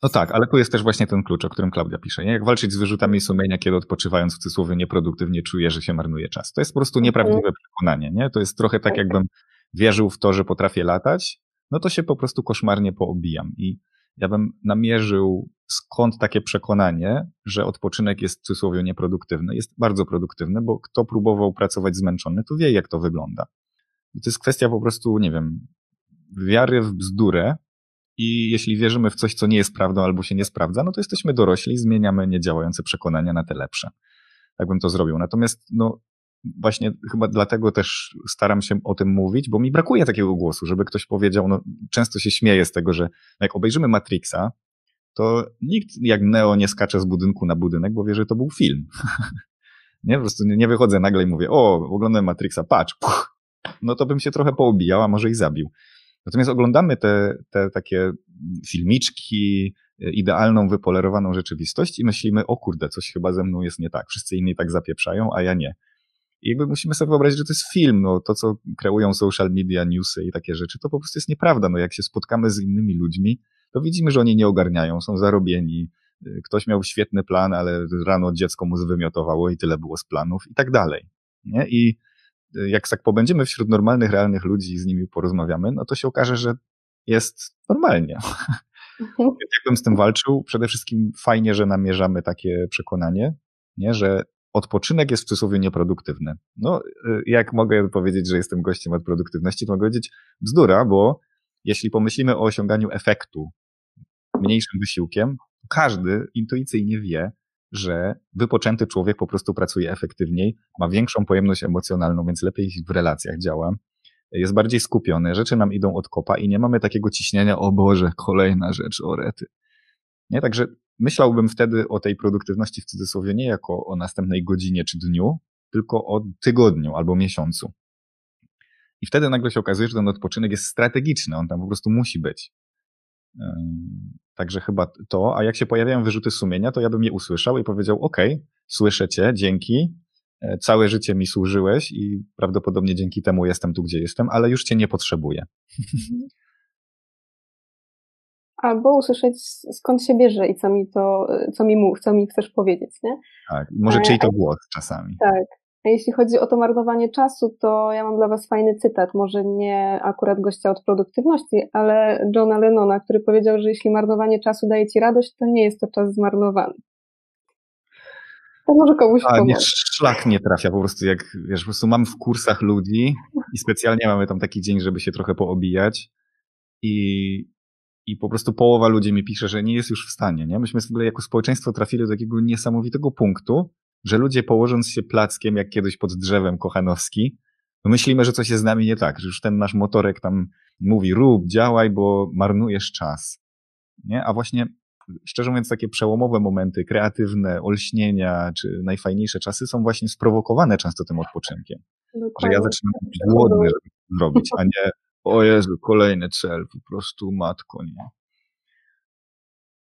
No tak, ale tu jest też właśnie ten klucz, o którym Klaudia pisze. Nie? Jak walczyć z wyrzutami sumienia, kiedy odpoczywając w cudzysłowie nieproduktywnie czuję, że się marnuje czas. To jest po prostu mhm. nieprawdziwe przekonanie. Nie? To jest trochę tak, jakbym wierzył w to, że potrafię latać, no to się po prostu koszmarnie poobijam. I ja bym namierzył, skąd takie przekonanie, że odpoczynek jest w cudzysłowie nieproduktywny. Jest bardzo produktywny, bo kto próbował pracować zmęczony, to wie, jak to wygląda. to jest kwestia po prostu, nie wiem, wiary w bzdurę, i jeśli wierzymy w coś, co nie jest prawdą albo się nie sprawdza, no to jesteśmy dorośli i zmieniamy niedziałające przekonania na te lepsze. Tak bym to zrobił. Natomiast, no, właśnie chyba dlatego też staram się o tym mówić, bo mi brakuje takiego głosu, żeby ktoś powiedział, no, często się śmieję z tego, że jak obejrzymy Matrixa, to nikt jak Neo nie skacze z budynku na budynek, bo wie, że to był film. (laughs) Nie, po prostu nie wychodzę nagle i mówię, o, oglądam Matrixa, patrz, puch, no to bym się trochę poobijał, a może i zabił. Natomiast oglądamy te, te takie filmiczki, idealną, wypolerowaną rzeczywistość i myślimy, o kurde, coś chyba ze mną jest nie tak. Wszyscy inni tak zapieprzają, a ja nie. I jakby musimy sobie wyobrazić, że to jest film, no to co kreują social media, newsy i takie rzeczy, to po prostu jest nieprawda. No jak się spotkamy z innymi ludźmi, to widzimy, że oni nie ogarniają, są zarobieni, ktoś miał świetny plan, ale rano dziecko mu zwymiotowało i tyle było z planów i tak dalej. Nie? I jak tak pobędziemy wśród normalnych, realnych ludzi i z nimi porozmawiamy, no to się okaże, że jest normalnie. (laughs) Mhm. Jakbym z tym walczył, przede wszystkim fajnie, że namierzamy takie przekonanie, nie? że odpoczynek jest w cudzysłowie nieproduktywny. No, y, jak mogę powiedzieć, że jestem gościem od produktywności, to mogę powiedzieć bzdura, bo jeśli pomyślimy o osiąganiu efektu mniejszym wysiłkiem, każdy intuicyjnie wie, że wypoczęty człowiek po prostu pracuje efektywniej, ma większą pojemność emocjonalną, więc lepiej w relacjach działa, jest bardziej skupiony, rzeczy nam idą od kopa i nie mamy takiego ciśnienia, o Boże, kolejna rzecz, o rety. Nie, także myślałbym wtedy o tej produktywności w cudzysłowie nie jako o następnej godzinie czy dniu, tylko o tygodniu albo miesiącu. I wtedy nagle się okazuje, że ten odpoczynek jest strategiczny, on tam po prostu musi być. Także chyba to, a jak się pojawiają wyrzuty sumienia, to ja bym je usłyszał i powiedział: OK, słyszę cię, dzięki, e, całe życie mi służyłeś i prawdopodobnie dzięki temu jestem tu, gdzie jestem, ale już cię nie potrzebuję. (laughs) Albo usłyszeć skąd się bierze i co mi to, co mi mów, co mi chcesz powiedzieć, nie? Tak, może czyj to głos czasami. Tak, a jeśli chodzi o to marnowanie czasu, to ja mam dla Was fajny cytat, może nie akurat gościa od produktywności, ale Johna Lennona, który powiedział, że jeśli marnowanie czasu daje Ci radość, to nie jest to czas zmarnowany. To może komuś A, nie, szlak nie trafia po prostu, jak wiesz, po prostu mam w kursach ludzi i specjalnie mamy tam taki dzień, żeby się trochę poobijać i, i po prostu połowa ludzi mi pisze, że nie jest już w stanie, nie? Myśmy w ogóle jako społeczeństwo trafili do takiego niesamowitego punktu, że ludzie położąc się plackiem, jak kiedyś pod drzewem Kochanowski, no myślimy, że coś jest z nami nie tak, że już ten nasz motorek tam mówi rób, działaj, bo marnujesz czas. Nie? A właśnie, szczerze mówiąc, takie przełomowe momenty, kreatywne, olśnienia, czy najfajniejsze czasy są właśnie sprowokowane często tym odpoczynkiem. Dokładnie. Że ja zaczynam być głodny, żeby to zrobić, a nie (laughs) o Jezu, kolejny cel, po prostu matko, nie.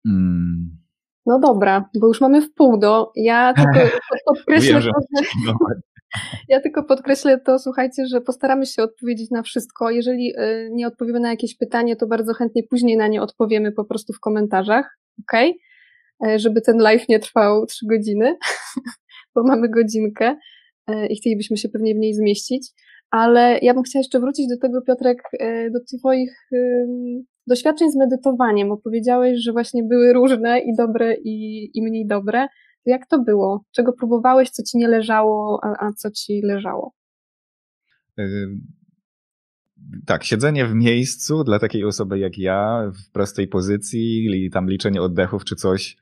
Hmm. No dobra, bo już mamy w pół do. Ja tylko (laughs) podkreślę to, że... (laughs) (laughs) Ja tylko podkreślę to, słuchajcie, że postaramy się odpowiedzieć na wszystko. Jeżeli y, nie odpowiemy na jakieś pytanie, to bardzo chętnie później na nie odpowiemy po prostu w komentarzach, ok? Żeby ten live nie trwał trzy godziny, bo mamy godzinkę e, i chcielibyśmy się pewnie w niej zmieścić. Ale ja bym chciała jeszcze wrócić do tego, Piotrek, e, do Twoich doświadczeń z medytowaniem. Opowiedziałeś, że właśnie były różne i dobre, i, i mniej dobre. Jak to było? Czego próbowałeś, co ci nie leżało, a, a co ci leżało? Tak, siedzenie w miejscu dla takiej osoby jak ja, w prostej pozycji, tam liczenie oddechów czy coś.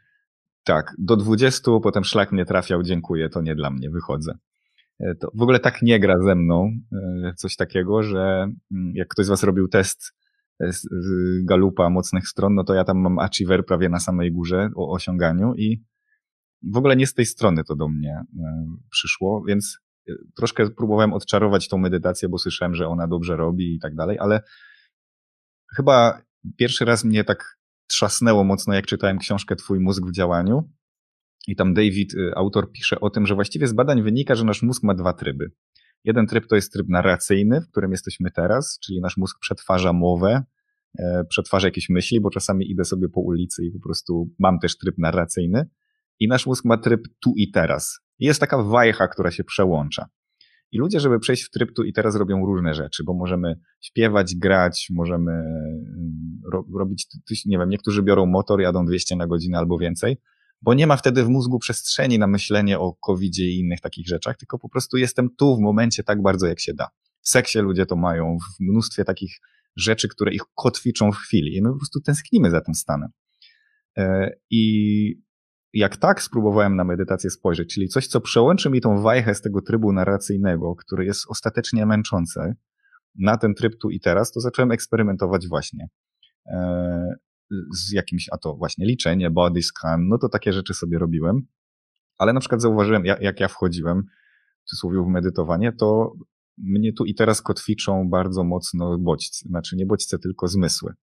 Tak, do 20, potem szlak mnie trafiał, dziękuję, to nie dla mnie, wychodzę. E, to w ogóle tak nie gra ze mną e, coś takiego, że mm, jak ktoś z Was robił test galupa mocnych stron, no to ja tam mam achiever prawie na samej górze o osiąganiu i w ogóle nie z tej strony to do mnie e, przyszło, więc e, troszkę próbowałem odczarować tą medytację, bo słyszałem, że ona dobrze robi i tak dalej, ale chyba pierwszy raz mnie tak trzasnęło mocno, jak czytałem książkę Twój mózg w działaniu. I tam David, e, autor, pisze o tym, że właściwie z badań wynika, że nasz mózg ma dwa tryby. Jeden tryb to jest tryb narracyjny, w którym jesteśmy teraz, czyli nasz mózg przetwarza mowę, e, przetwarza jakieś myśli, bo czasami idę sobie po ulicy i po prostu mam też tryb narracyjny. I nasz mózg ma tryb tu i teraz. Jest taka wajcha, która się przełącza. I ludzie, żeby przejść w tryb tu i teraz, robią różne rzeczy, bo możemy śpiewać, grać, możemy mm, ro robić, nie wiem, niektórzy biorą motor, jadą 200 na godzinę albo więcej, bo nie ma wtedy w mózgu przestrzeni na myślenie o covid i innych takich rzeczach, tylko po prostu jestem tu w momencie tak bardzo, jak się da. W seksie ludzie to mają, w mnóstwie takich rzeczy, które ich kotwiczą w chwili i my po prostu tęsknimy za tym stanem. E, I jak tak spróbowałem na medytację spojrzeć, czyli coś, co przełączy mi tą wajchę z tego trybu narracyjnego, który jest ostatecznie męczący, na ten tryb tu i teraz, to zacząłem eksperymentować właśnie. Z jakimś, a to właśnie liczenie, body scan, no to takie rzeczy sobie robiłem. Ale na przykład zauważyłem, jak ja wchodziłem, w cudzysłowie, w medytowanie, to mnie tu i teraz kotwiczą bardzo mocno bodźce, znaczy nie bodźce, tylko zmysły.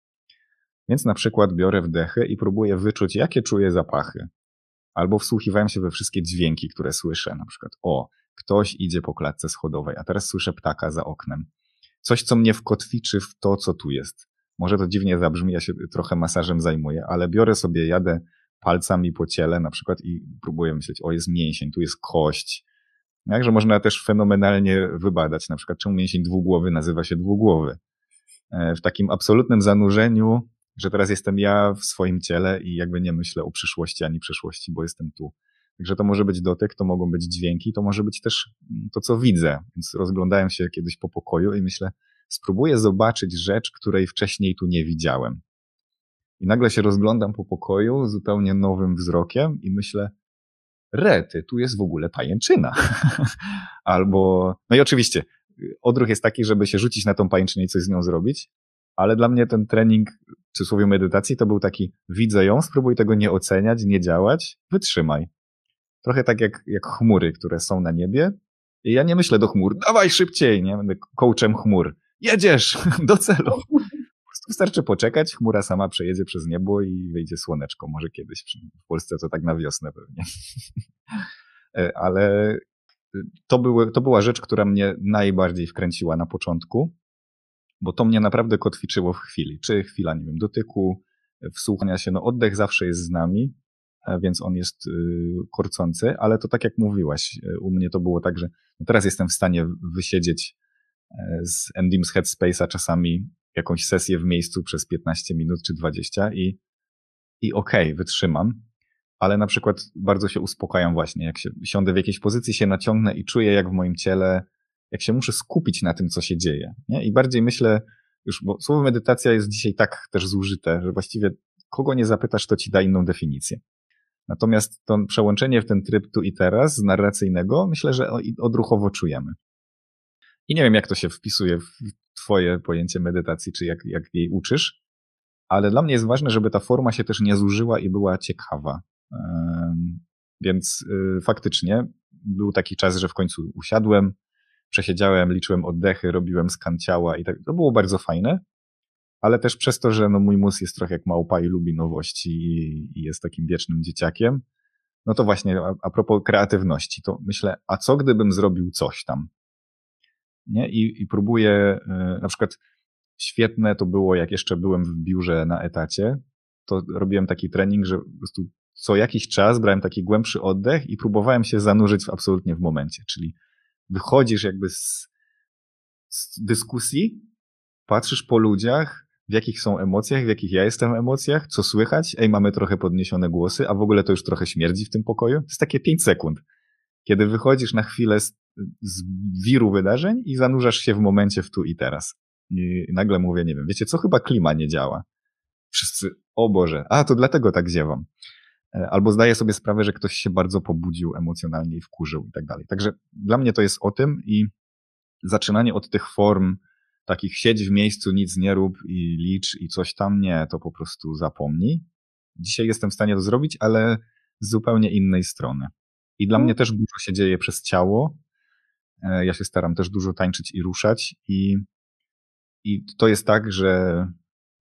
Więc na przykład biorę wdechy i próbuję wyczuć, jakie czuję zapachy. Albo wsłuchiwałem się we wszystkie dźwięki, które słyszę. Na przykład, o, ktoś idzie po klatce schodowej, a teraz słyszę ptaka za oknem. Coś, co mnie wkotwiczy w to, co tu jest. Może to dziwnie zabrzmi, ja się trochę masażem zajmuję, ale biorę sobie, jadę palcami po ciele na przykład i próbuję myśleć, o jest mięsień, tu jest kość. Jakże można też fenomenalnie wybadać, na przykład czemu mięsień dwugłowy nazywa się dwugłowy. E, w takim absolutnym zanurzeniu, że teraz jestem ja w swoim ciele i jakby nie myślę o przyszłości ani przeszłości, bo jestem tu. Także to może być dotyk, to mogą być dźwięki, to może być też to, co widzę. Więc rozglądałem się kiedyś po pokoju i myślę, spróbuję zobaczyć rzecz, której wcześniej tu nie widziałem. I nagle się rozglądam po pokoju zupełnie nowym wzrokiem i myślę, rety, tu jest w ogóle pajęczyna. (laughs) Albo, no i oczywiście, odruch jest taki, żeby się rzucić na tą pajęczynę i coś z nią zrobić, ale dla mnie ten trening, w cudzysłowie medytacji, to był taki, widzę ją, spróbuj tego nie oceniać, nie działać, wytrzymaj. Trochę tak jak, jak chmury, które są na niebie. I ja nie myślę do chmur, dawaj szybciej, nie? Będę coachem chmur. Jedziesz (laughs) do celu. Po prostu wystarczy poczekać, chmura sama przejedzie przez niebo i wyjdzie słoneczko. Może kiedyś w Polsce to tak na wiosnę pewnie. (laughs) E, ale to, były, to była rzecz, która mnie najbardziej wkręciła na początku, bo to mnie naprawdę kotwiczyło w chwili. Czy chwila, nie wiem, dotyku, wsłuchania się, no oddech zawsze jest z nami, E, więc on jest y, korcący, ale to tak jak mówiłaś, e, u mnie to było tak, że no teraz jestem w stanie wysiedzieć e, z Endim z Headspace'a czasami jakąś sesję w miejscu przez 15 minut czy 20 i, i okej, okay, wytrzymam, ale na przykład bardzo się uspokajam właśnie, jak się siądę w jakiejś pozycji, się naciągnę i czuję jak w moim ciele, jak się muszę skupić na tym, co się dzieje. Nie? I bardziej myślę, już, bo słowo medytacja jest dzisiaj tak też zużyte, że właściwie kogo nie zapytasz, to ci da inną definicję. Natomiast to przełączenie w ten tryb tu i teraz z narracyjnego myślę, że odruchowo czujemy. I nie wiem, jak to się wpisuje w Twoje pojęcie medytacji, czy jak, jak jej uczysz, ale dla mnie jest ważne, żeby ta forma się też nie zużyła i była ciekawa. Więc y, faktycznie był taki czas, że w końcu usiadłem, przesiedziałem, liczyłem oddechy, robiłem skan ciała i tak. To było bardzo fajne ale też przez to, że no mój mus jest trochę jak małpa i lubi nowości i jest takim wiecznym dzieciakiem, no to właśnie a, a propos kreatywności, to myślę, a co gdybym zrobił coś tam? Nie? I, i próbuję, y, na przykład świetne to było, jak jeszcze byłem w biurze na etacie, to robiłem taki trening, że po prostu co jakiś czas brałem taki głębszy oddech i próbowałem się zanurzyć w, absolutnie w momencie, czyli wychodzisz jakby z, z dyskusji, patrzysz po ludziach, w jakich są emocjach, w jakich ja jestem emocjach, co słychać, ej, mamy trochę podniesione głosy, a w ogóle to już trochę śmierdzi w tym pokoju. To jest takie 5 sekund, kiedy wychodzisz na chwilę z, z wiru wydarzeń i zanurzasz się w momencie w tu i teraz. I nagle mówię, nie wiem, wiecie co, chyba klima nie działa. Wszyscy, o Boże, a to dlatego tak ziewam. E, albo zdaję sobie sprawę, że ktoś się bardzo pobudził emocjonalnie i wkurzył i tak dalej. Także dla mnie to jest o tym i zaczynanie od tych form, takich siedź w miejscu, nic nie rób i licz i coś tam, nie, to po prostu zapomnij. Dzisiaj jestem w stanie to zrobić, ale z zupełnie innej strony. I dla mm. mnie też dużo się dzieje przez ciało. E, ja się staram też dużo tańczyć i ruszać i, i to jest tak, że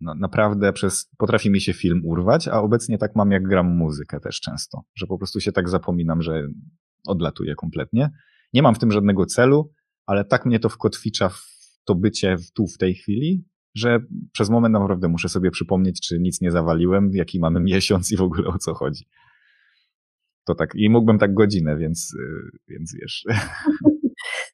no, naprawdę przez, potrafi mi się film urwać, a obecnie tak mam jak gram muzykę też często, że po prostu się tak zapominam, że odlatuję kompletnie. Nie mam w tym żadnego celu, ale tak mnie to wkotwicza w to bycie tu w tej chwili, że przez moment naprawdę muszę sobie przypomnieć, czy nic nie zawaliłem, jaki mamy (laughs) miesiąc i w ogóle o co chodzi. To tak, i mógłbym tak godzinę, więc, y, więc wiesz. (laughs)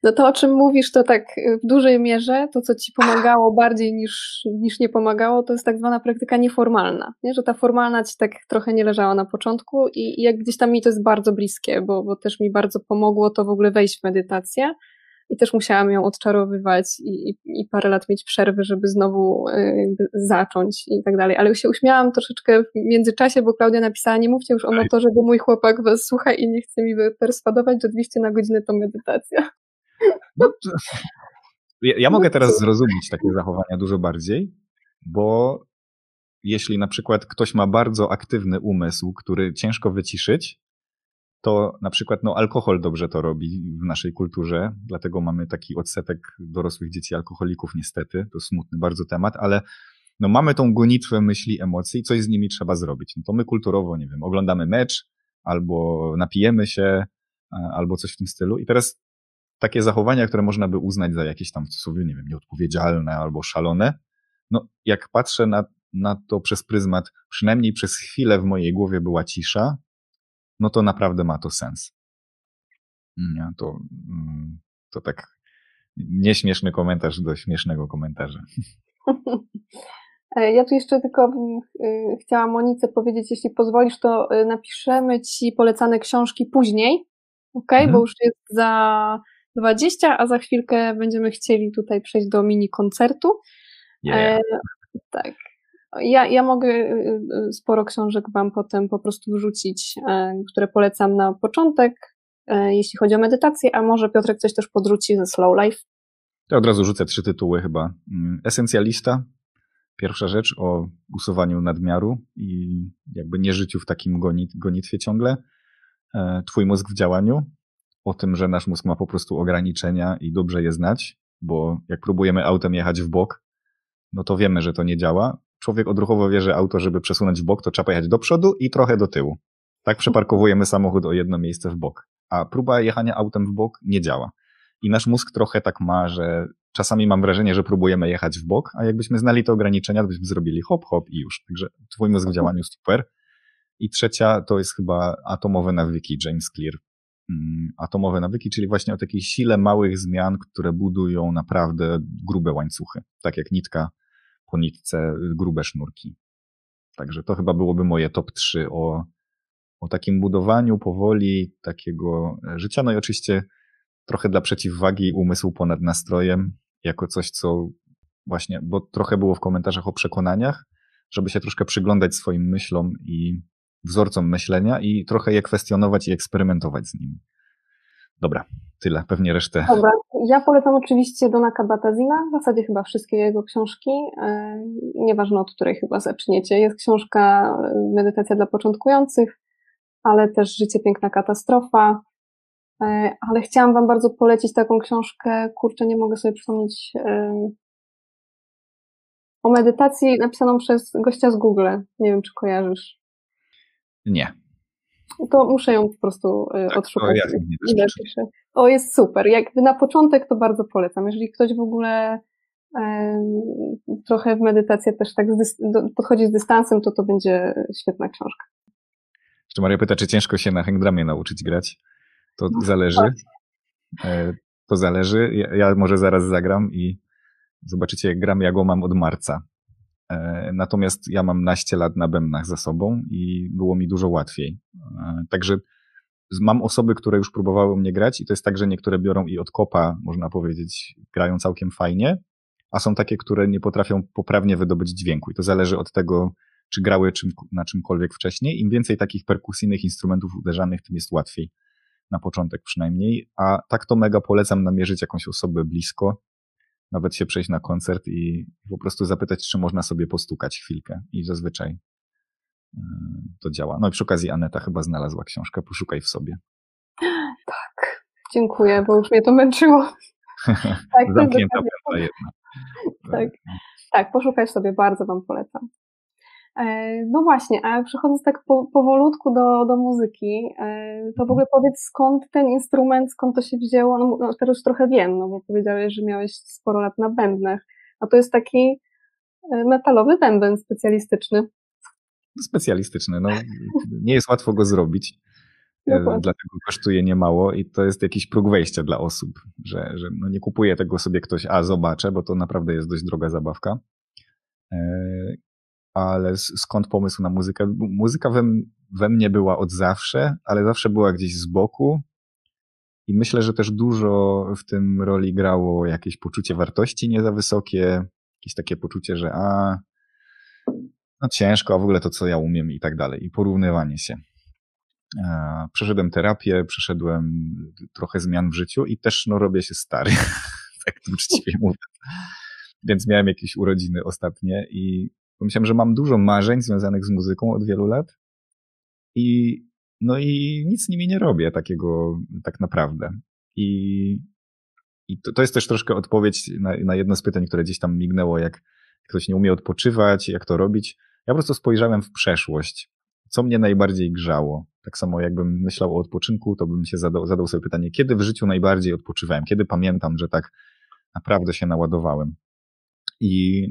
No to, o czym mówisz, to tak w dużej mierze, to co ci pomagało bardziej niż, niż nie pomagało, to jest tak zwana praktyka nieformalna, nie? że ta formalna ci tak trochę nie leżała na początku i, i jak gdzieś tam mi to jest bardzo bliskie, bo, bo też mi bardzo pomogło to w ogóle wejść w medytację i też musiałam ją odczarowywać i, i, i parę lat mieć przerwy, żeby znowu y, zacząć i tak dalej. Ale się uśmiałam troszeczkę w międzyczasie, bo Klaudia napisała, nie mówcie już o motorze, bo mój chłopak was słucha i nie chce mi perswadować, że 200 na godzinę to medytacja. No, ja, ja mogę teraz zrozumieć takie zachowania dużo bardziej, bo jeśli na przykład ktoś ma bardzo aktywny umysł, który ciężko wyciszyć, to na przykład no, alkohol dobrze to robi w naszej kulturze, dlatego mamy taki odsetek dorosłych dzieci alkoholików niestety, to smutny bardzo temat, ale no mamy tą gonitwę myśli, emocji, coś z nimi trzeba zrobić. No to my kulturowo, nie wiem, oglądamy mecz, albo napijemy się, albo coś w tym stylu. I teraz takie zachowania, które można by uznać za jakieś tam w cudzysłowie, nie wiem, nieodpowiedzialne albo szalone, no jak patrzę na, na to przez pryzmat, przynajmniej przez chwilę w mojej głowie była cisza, no to naprawdę ma to sens. Nie, to, mm, to tak nieśmieszny komentarz do śmiesznego komentarza. (laughs) E, ja tu jeszcze tylko y, chciałam Monice powiedzieć, jeśli pozwolisz, to y, napiszemy Ci polecane książki później, ok? Mhm. Bo już jest za 20, a za chwilkę będziemy chcieli tutaj przejść do mini koncertu. Yeah. E, tak. Ja, ja mogę y, sporo książek Wam potem po prostu wrzucić, e, które polecam na początek, jeśli chodzi o medytację, a może Piotrek coś też podrzuci ze Slow Life. To od razu rzucę trzy tytuły chyba. Mm, Esencjalista, Pierwsza rzecz o usuwaniu nadmiaru i jakby nie życiu w takim gonit, gonitwie ciągle. E, twój mózg w działaniu, o tym, że nasz mózg ma po prostu ograniczenia i dobrze je znać, bo jak próbujemy autem jechać w bok, no to wiemy, że to nie działa. Człowiek odruchowo wie, że auto, żeby przesunąć w bok, to trzeba jechać do przodu i trochę do tyłu. Tak przeparkowujemy samochód o jedno miejsce w bok. A próba jechania autem w bok nie działa. I nasz mózg trochę tak ma, że czasami mam wrażenie, że próbujemy jechać w bok, a jakbyśmy znali te ograniczenia, to byśmy zrobili hop, hop i już. Także twój mózg w działaniu super. I trzecia to jest chyba atomowe nawyki, James Clear. Mm, atomowe nawyki, czyli właśnie o takiej sile małych zmian, które budują naprawdę grube łańcuchy. Tak jak nitka po nitce, grube sznurki. Także to chyba byłoby moje top 3 o, o takim budowaniu powoli takiego życia. No i oczywiście trochę dla przeciwwagi umysł ponad nastrojem, jako coś, co właśnie, bo trochę było w komentarzach o przekonaniach, żeby się troszkę przyglądać swoim myślom i wzorcom myślenia i trochę je kwestionować i eksperymentować z nimi. Dobra, tyle, pewnie resztę. Dobra, ja polecam oczywiście Dona Kabatazina, w zasadzie chyba wszystkie jego książki, e, nieważne od której chyba zaczniecie. Jest książka e, Medytacja dla początkujących, ale też Życie, piękna katastrofa, E, ale chciałam Wam bardzo polecić taką książkę, kurczę, nie mogę sobie przypomnieć, o medytacji napisaną przez gościa z Google. Nie wiem, czy kojarzysz. Nie. To muszę ją po prostu e, tak, odszukać. To ja. O, jest super. Jakby na początek to bardzo polecam. Jeżeli ktoś w ogóle trochę w medytację też tak podchodzi z dystansem, to to będzie świetna książka. Jeszcze Maria pyta, czy ciężko się na hangdramie nauczyć grać? To no, zależy. E, to zależy. Ja, ja, może zaraz zagram i zobaczycie, jak gram, ja go mam od marca. E, natomiast ja mam naście lat na bębnach za sobą i było mi dużo łatwiej. E, także mam osoby, które już próbowały mnie grać i to jest tak, że niektóre biorą i od kopa, można powiedzieć, grają całkiem fajnie, a są takie, które nie potrafią poprawnie wydobyć dźwięku i to zależy od tego, czy grały czym, na czymkolwiek wcześniej. Im więcej takich perkusyjnych instrumentów uderzanych, tym jest łatwiej na początek przynajmniej, a tak to mega polecam namierzyć jakąś osobę blisko, nawet się przejść na koncert i po prostu zapytać, czy można sobie postukać chwilkę i zazwyczaj e, to działa. No i przy okazji Aneta chyba znalazła książkę, poszukaj w sobie. (gasps) Tak, dziękuję, bo już mnie to męczyło. (laughs) tak, Zamknięta jedna. Tak, tak, poszukaj sobie, bardzo Wam polecam. E, no właśnie, a przechodząc tak po, powolutku do, do muzyki, e, to w ogóle powiedz skąd ten instrument, skąd to się wzięło? No, no teraz już trochę wiem, no bo powiedziałeś, że miałeś sporo lat na bębnach, a to jest taki e, metalowy bęben specjalistyczny. Specjalistyczny, no nie jest łatwo go zrobić, Dokładnie. dlatego kosztuje niemało i to jest jakiś próg wejścia dla osób, że, że no nie kupuje tego sobie ktoś, a zobaczę, bo to naprawdę jest dość droga zabawka ale skąd pomysł na muzykę? Muzyka we, we mnie była od zawsze, ale zawsze była gdzieś z boku. I myślę, że też dużo w tym roli grało jakieś poczucie wartości nie za wysokie, jakieś takie poczucie, że a, no ciężko, a w ogóle to, co ja umiem i tak dalej. I porównywanie się. Przeszedłem terapię, przeszedłem trochę zmian w życiu i też no, robię się stary, (laughs) tak uczciwie mówiąc. Więc miałem jakieś urodziny ostatnie i Pomyślałem, że mam dużo marzeń związanych z muzyką od wielu lat i no i nic z nimi nie robię takiego tak naprawdę. I, i to, to jest też troszkę odpowiedź na, na jedno z pytań, które gdzieś tam mignęło, jak ktoś nie umie odpoczywać, jak to robić. Ja po prostu spojrzałem w przeszłość, co mnie najbardziej grzało. Tak samo jakbym myślał o odpoczynku, to bym się zadał, zadał sobie pytanie, kiedy w życiu najbardziej odpoczywałem, kiedy pamiętam, że tak naprawdę się naładowałem. I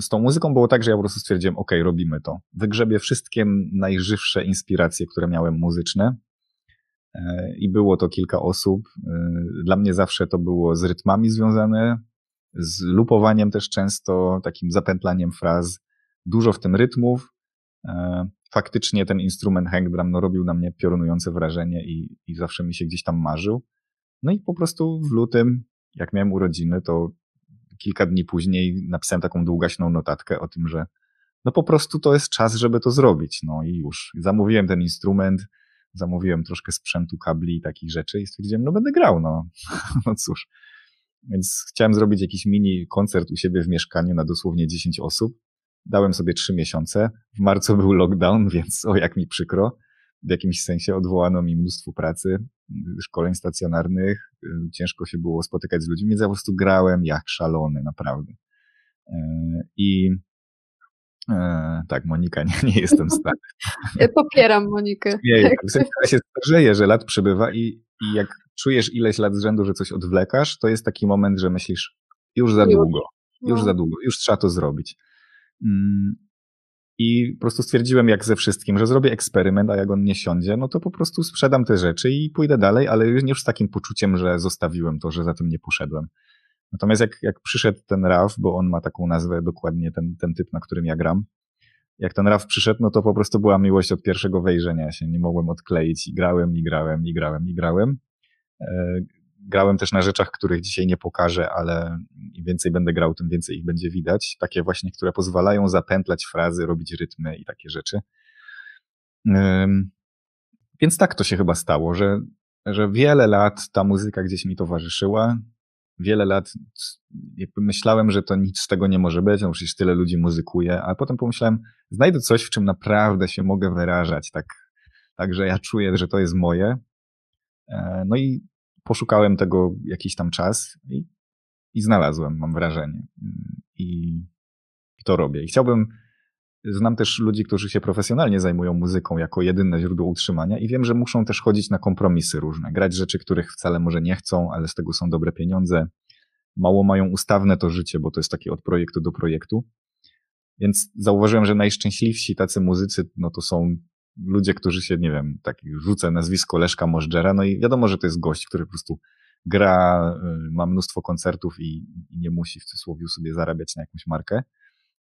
z tą muzyką było tak, że ja po prostu stwierdziłem, ok, robimy to. Wygrzebię wszystkie najżywsze inspiracje, które miałem muzyczne. E, I było to kilka osób. E, dla mnie zawsze to było z rytmami związane, z lupowaniem też często, takim zapętlaniem fraz. Dużo w tym rytmów. E, faktycznie ten instrument hang drum no, robił na mnie piorunujące wrażenie i, i zawsze mi się gdzieś tam marzył. No i po prostu w lutym, jak miałem urodziny, to kilka dni później napisałem taką długaśną notatkę o tym, że no po prostu to jest czas, żeby to zrobić. No i już. Zamówiłem ten instrument, zamówiłem troszkę sprzętu, kabli i takich rzeczy i stwierdziłem, no będę grał, no. (laughs) no cóż. Więc chciałem zrobić jakiś mini koncert u siebie w mieszkaniu na dosłownie 10 osób. Dałem sobie 3 miesiące. W marcu był lockdown, (laughs) więc o jak mi przykro. W jakimś sensie odwołano mi mnóstwo pracy, szkoleń stacjonarnych. Ciężko się było spotykać z ludźmi, więc ja po prostu grałem jak szalony, naprawdę. E, I e, tak, Monika, (laughs) nie, nie jestem stary. Popieram Monikę. Nie, ja się starzeje, że lat przybywa i, i jak czujesz ileś lat z rzędu, że coś odwlekasz, to jest taki moment, że myślisz, już za długo, już no. za długo, już trzeba to zrobić. I po prostu stwierdziłem, jak ze wszystkim, że zrobię eksperyment, a jak on nie siądzie, no to po prostu sprzedam te rzeczy i pójdę dalej, ale już z takim poczuciem, że zostawiłem to, że za tym nie poszedłem. Natomiast jak, jak przyszedł ten RAW, bo on ma taką nazwę dokładnie, ten, ten typ, na którym ja gram, jak ten RAW przyszedł, no to po prostu była miłość od pierwszego wejrzenia się. Nie mogłem odkleić i grałem, i grałem, i grałem, i grałem. Grałem też na rzeczach, których dzisiaj nie pokażę, ale im więcej będę grał, tym więcej ich będzie widać. Takie właśnie, które pozwalają zapętlać frazy, robić rytmy i takie rzeczy. Więc tak to się chyba stało, że, że wiele lat ta muzyka gdzieś mi towarzyszyła. Wiele lat myślałem, że to nic z tego nie może być, no przecież tyle ludzi muzykuje, a potem pomyślałem, znajdę coś, w czym naprawdę się mogę wyrażać, tak, tak że ja czuję, że to jest moje. E, no i poszukałem tego jakiś tam czas i, i znalazłem, mam wrażenie. I, to robię. I chciałbym, znam też ludzi, którzy się profesjonalnie zajmują muzyką jako jedyne źródło utrzymania i wiem, że muszą też chodzić na kompromisy różne, grać rzeczy, których wcale może nie chcą, ale z tego są dobre pieniądze. Mało mają ustawne to życie, bo to jest takie od projektu do projektu. Więc zauważyłem, że najszczęśliwsi tacy muzycy, no to są ludzie, którzy się, nie wiem, tak rzucę nazwisko Leszka Możdżera, no i wiadomo, że to jest gość, który po prostu gra, y, ma mnóstwo koncertów i, i nie musi w cudzysłowie sobie zarabiać na jakąś markę.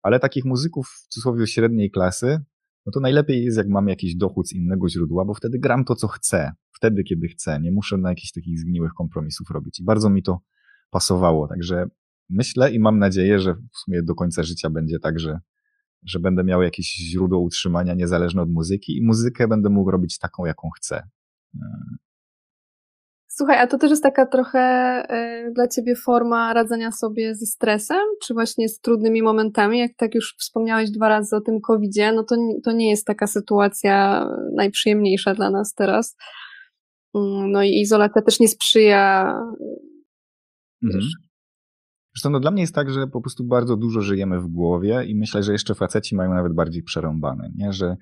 Ale takich muzyków w cudzysłowie średniej klasy, no to najlepiej jest, jak mam jakiś dochód z innego źródła, bo wtedy gram to, co chcę, wtedy, kiedy chcę. Nie muszę na jakichś takich zgniłych kompromisów robić. I bardzo mi to pasowało. Także myślę i mam nadzieję, że w sumie do końca życia będzie tak, że że będę miał jakieś źródło utrzymania niezależne od muzyki i muzykę będę mógł robić taką, jaką chcę. Słuchaj, a to też jest taka trochę y, dla ciebie forma radzenia sobie ze stresem, czy właśnie z trudnymi momentami? Jak tak już wspomniałeś dwa razy o tym COVID-zie, no to, to nie jest taka sytuacja najprzyjemniejsza dla nas teraz. Mm, no i izolacja też nie sprzyja mhm. Zresztą no, dla mnie jest tak, że po prostu bardzo dużo żyjemy w głowie i myślę, że jeszcze faceci mają nawet bardziej przerąbane, nie? że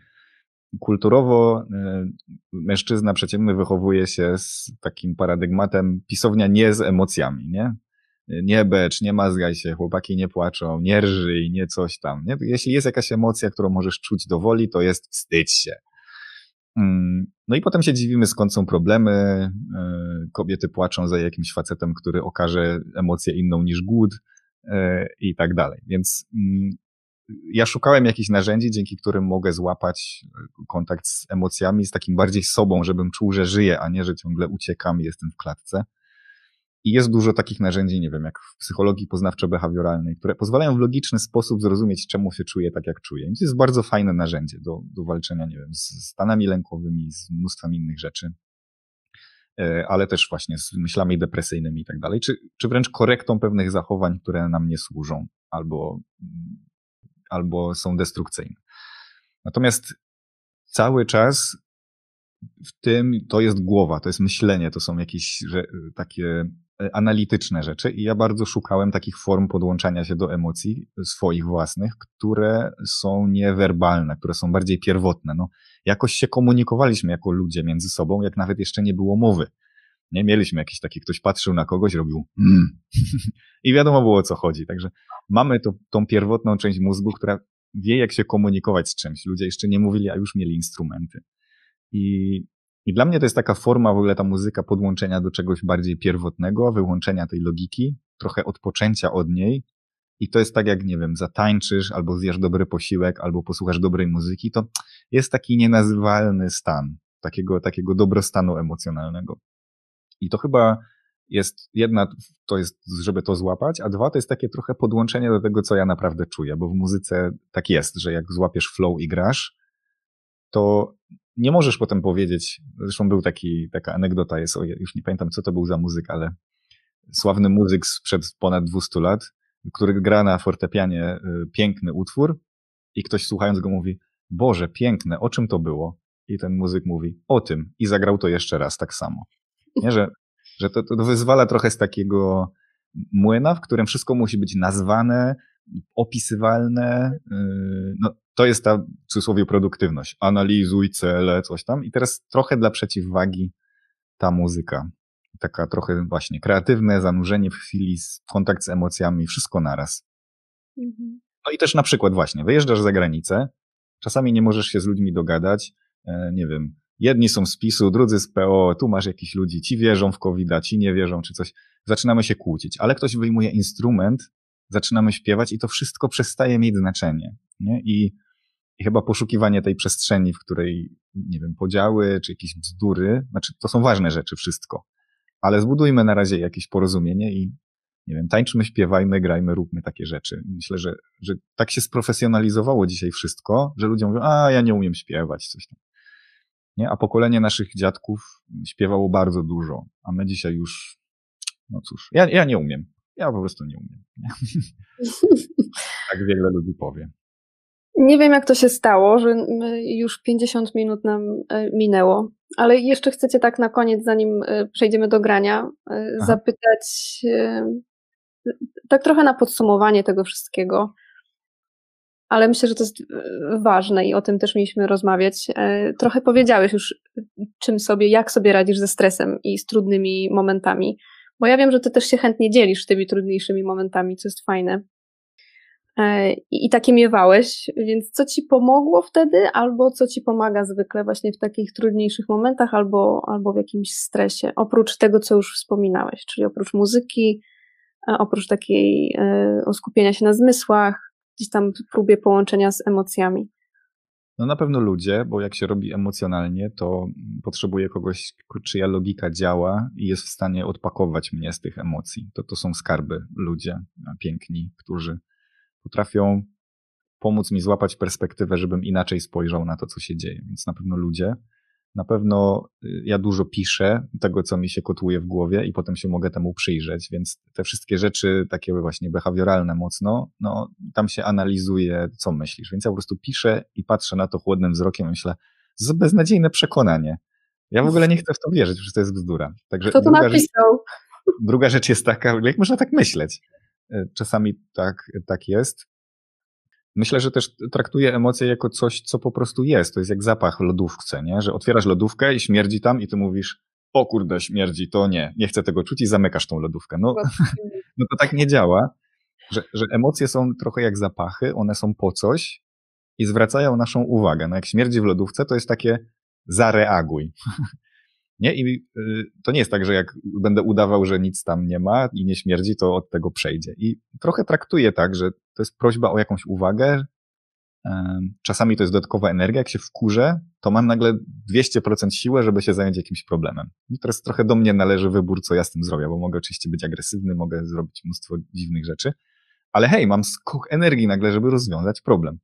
kulturowo y, mężczyzna przeciętny wychowuje się z takim paradygmatem pisownia nie z emocjami, nie? Nie becz, nie mazgaj się, chłopaki nie płaczą, nie rżyj, nie coś tam. Nie? Jeśli jest jakaś emocja, którą możesz czuć do woli, to jest wstydź się. Mm, no i potem się dziwimy, skąd są problemy. E, kobiety płaczą za jakimś facetem, który okaże emocję inną niż głód e, i tak dalej. Więc mm, ja szukałem jakichś narzędzi, dzięki którym mogę złapać kontakt z emocjami, z takim bardziej sobą, żebym czuł, że żyję, a nie, że ciągle uciekam i jestem w klatce. I jest dużo takich narzędzi, nie wiem, jak w psychologii poznawczo-behawioralnej, które pozwalają w logiczny sposób zrozumieć, czemu się czuję tak, jak czuję. I to jest bardzo fajne narzędzie do, do walczenia, nie wiem, z stanami lękowymi, z mnóstwem innych rzeczy, e, ale też właśnie z myślami depresyjnymi i tak dalej, czy, czy wręcz korektą pewnych zachowań, które nam nie służą albo, albo są destrukcyjne. Natomiast cały czas w tym to jest głowa, to jest myślenie, to są jakieś że, takie analityczne rzeczy i ja bardzo szukałem takich form podłączania się do emocji swoich własnych, które są niewerbalne, które są bardziej pierwotne. No, jakoś się komunikowaliśmy jako ludzie między sobą, jak nawet jeszcze nie było mowy. Nie mieliśmy jakiś taki, ktoś patrzył na kogoś, robił mm. (laughs) i wiadomo było o co chodzi. Także mamy to, tą pierwotną część mózgu, która wie jak się komunikować z czymś. Ludzie jeszcze nie mówili, a już mieli instrumenty. I, I dla mnie to jest taka forma w ogóle ta muzyka podłączenia do czegoś bardziej pierwotnego, wyłączenia tej logiki, trochę odpoczęcia od niej. I to jest tak jak, nie wiem, zatańczysz, albo zjesz dobry posiłek, albo posłuchasz dobrej muzyki, to jest taki nienazywalny stan, takiego, takiego dobrostanu emocjonalnego. I to chyba jest jedna, to jest, żeby to złapać, a dwa, to jest takie trochę podłączenie do tego, co ja naprawdę czuję, bo w muzyce tak jest, że jak złapiesz flow i grasz, to nie możesz potem powiedzieć, zresztą był taki, taka anegdota jest, już nie pamiętam, co to był za muzyk, ale sławny muzyk sprzed ponad 200 lat, który gra na fortepianie y, piękny utwór i ktoś słuchając go mówi, Boże, piękne, o czym to było? I ten muzyk mówi, o tym. I zagrał to jeszcze raz tak samo. Nie, że, że to, to wyzwala trochę z takiego młyna, w którym wszystko musi być nazwane, opisywalne. Y, no, to jest ta, w cudzysłowie, produktywność. Analizuj cele, coś tam. I teraz trochę dla przeciwwagi ta muzyka. Taka trochę właśnie kreatywne zanurzenie w chwili, kontakt z emocjami, wszystko naraz. Mhm. No i też na przykład właśnie, wyjeżdżasz za granicę, czasami nie możesz się z ludźmi dogadać, e, nie wiem, jedni są z PiSu, drudzy z PO, tu masz jakichś ludzi, ci wierzą w covid ci nie wierzą, czy coś. Zaczynamy się kłócić, ale ktoś wyjmuje instrument, zaczynamy śpiewać i to wszystko przestaje mieć znaczenie. Nie? I i chyba poszukiwanie tej przestrzeni, w której, nie wiem, podziały czy jakieś bzdury, znaczy to są ważne rzeczy, wszystko. Ale zbudujmy na razie jakieś porozumienie i, nie wiem, tańczmy, śpiewajmy, grajmy, róbmy takie rzeczy. Myślę, że, że tak się sprofesjonalizowało dzisiaj wszystko, że ludzie mówią, a ja nie umiem śpiewać, coś tam. Nie? A pokolenie naszych dziadków śpiewało bardzo dużo, a my dzisiaj już, no cóż, ja, ja nie umiem. Ja po prostu nie umiem. Nie? (laughs) tak wiele ludzi powie. Nie wiem, jak to się stało, że już 50 minut nam e, minęło, ale jeszcze chcecie tak na koniec, zanim e, przejdziemy do grania, e, Aha. zapytać tak trochę na podsumowanie tego wszystkiego, ale myślę, że to jest ważne i o tym też mieliśmy rozmawiać. Trochę powiedziałeś już, czym sobie, jak sobie radzisz ze stresem i z trudnymi momentami, bo ja wiem, że ty też się chętnie dzielisz tymi trudniejszymi momentami, co jest fajne. E, i, i takie miewałeś, więc co ci pomogło wtedy, albo co ci pomaga zwykle właśnie w takich trudniejszych momentach, albo, albo w jakimś stresie, oprócz tego, co już wspominałeś, czyli oprócz muzyki, e, oprócz takiej e, oskupienia się na zmysłach, gdzieś tam próbie połączenia z emocjami. No na pewno ludzie, bo jak się robi emocjonalnie, to potrzebuje kogoś, czyja logika działa i jest w stanie odpakować mnie z tych emocji. To, to są skarby ludzie piękni, którzy potrafią pomóc mi złapać perspektywę, żebym inaczej spojrzał na to, co się dzieje. Więc na pewno ludzie. Na pewno y, ja dużo piszę tego, co mi się kotłuje w głowie i potem się mogę temu przyjrzeć, więc te wszystkie rzeczy takie właśnie behawioralne mocno, no tam się analizuje, co myślisz. Więc ja po prostu piszę i patrzę na to chłodnym wzrokiem i myślę, to beznadziejne przekonanie. Ja w ogóle nie chcę w to wierzyć, że to jest bzdura. Także Kto to napisał? Rzecz, druga rzecz jest taka, jak można tak myśleć? E, czasami tak, tak jest. Myślę, że też traktuję emocje jako coś, co po prostu jest. To jest jak zapach w lodówce, nie? Że otwierasz lodówkę i śmierdzi tam i ty mówisz, o kurde, śmierdzi, to nie, nie chcę tego czuć i zamykasz tą lodówkę. No, (laughs) no to tak nie działa, że, że emocje są trochę jak zapachy, one są po coś i zwracają naszą uwagę. No jak śmierdzi w lodówce, to jest takie zareaguj. (laughs) Nie? I y, to nie jest tak, że jak będę udawał, że nic tam nie ma i nie śmierdzi, to od tego przejdzie. I trochę traktuję tak, że to jest prośba o jakąś uwagę. Czasami to jest dodatkowa energia. Jak się wkurzę, to mam nagle 200% siłę, żeby się zająć jakimś problemem. I teraz trochę do mnie należy wybór, co ja z tym zrobię, bo mogę oczywiście być agresywny, mogę zrobić mnóstwo dziwnych rzeczy, ale hej, mam skok energii nagle, żeby rozwiązać problem.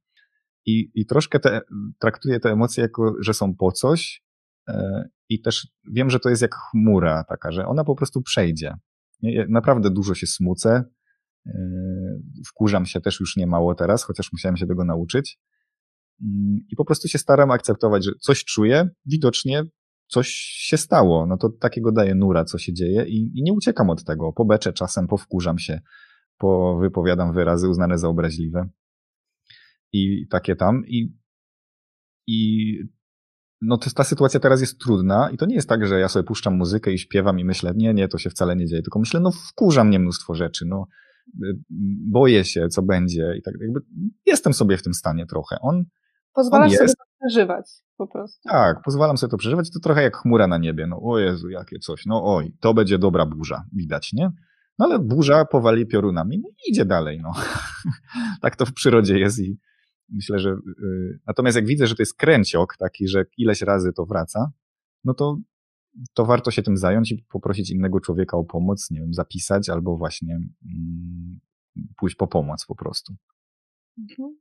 I, i troszkę te, traktuję te emocje jako, że są po coś, I też wiem, że to jest jak chmura taka, że ona po prostu przejdzie. Naprawdę dużo się smucę. E, wkurzam się też już nie mało teraz, chociaż musiałem się tego nauczyć. Mm, I po prostu się staram akceptować, że coś czuję, widocznie coś się stało, no to takiego daje nura, co się dzieje i, i nie uciekam od tego. Pobeczę czasem, powkurzam się, wypowiadam wyrazy uznane za obraźliwe i takie tam i, i no to ta sytuacja teraz jest trudna i to nie jest tak, że ja sobie puszczam muzykę i śpiewam i myślę, nie, nie, to się wcale nie dzieje, tylko myślę, no wkurza mnie mnóstwo rzeczy, no y, boję się, co będzie i tak jakby jestem sobie w tym stanie trochę. On Pozwalasz on sobie to przeżywać po prostu. Tak, pozwalam sobie to przeżywać. To trochę jak chmura na niebie. No o Jezu, jakie coś. No oj, to będzie dobra burza, widać, nie? No ale burza powali piorunami, no i idzie dalej, no. (laughs) tak to w przyrodzie jest i myślę, że... Yy, natomiast jak widzę, że to jest kręciok taki, że ileś razy to wraca, no to, to warto się tym zająć i poprosić innego człowieka o pomoc, nie wiem, zapisać albo właśnie yy, pójść po pomoc po prostu. Mhm.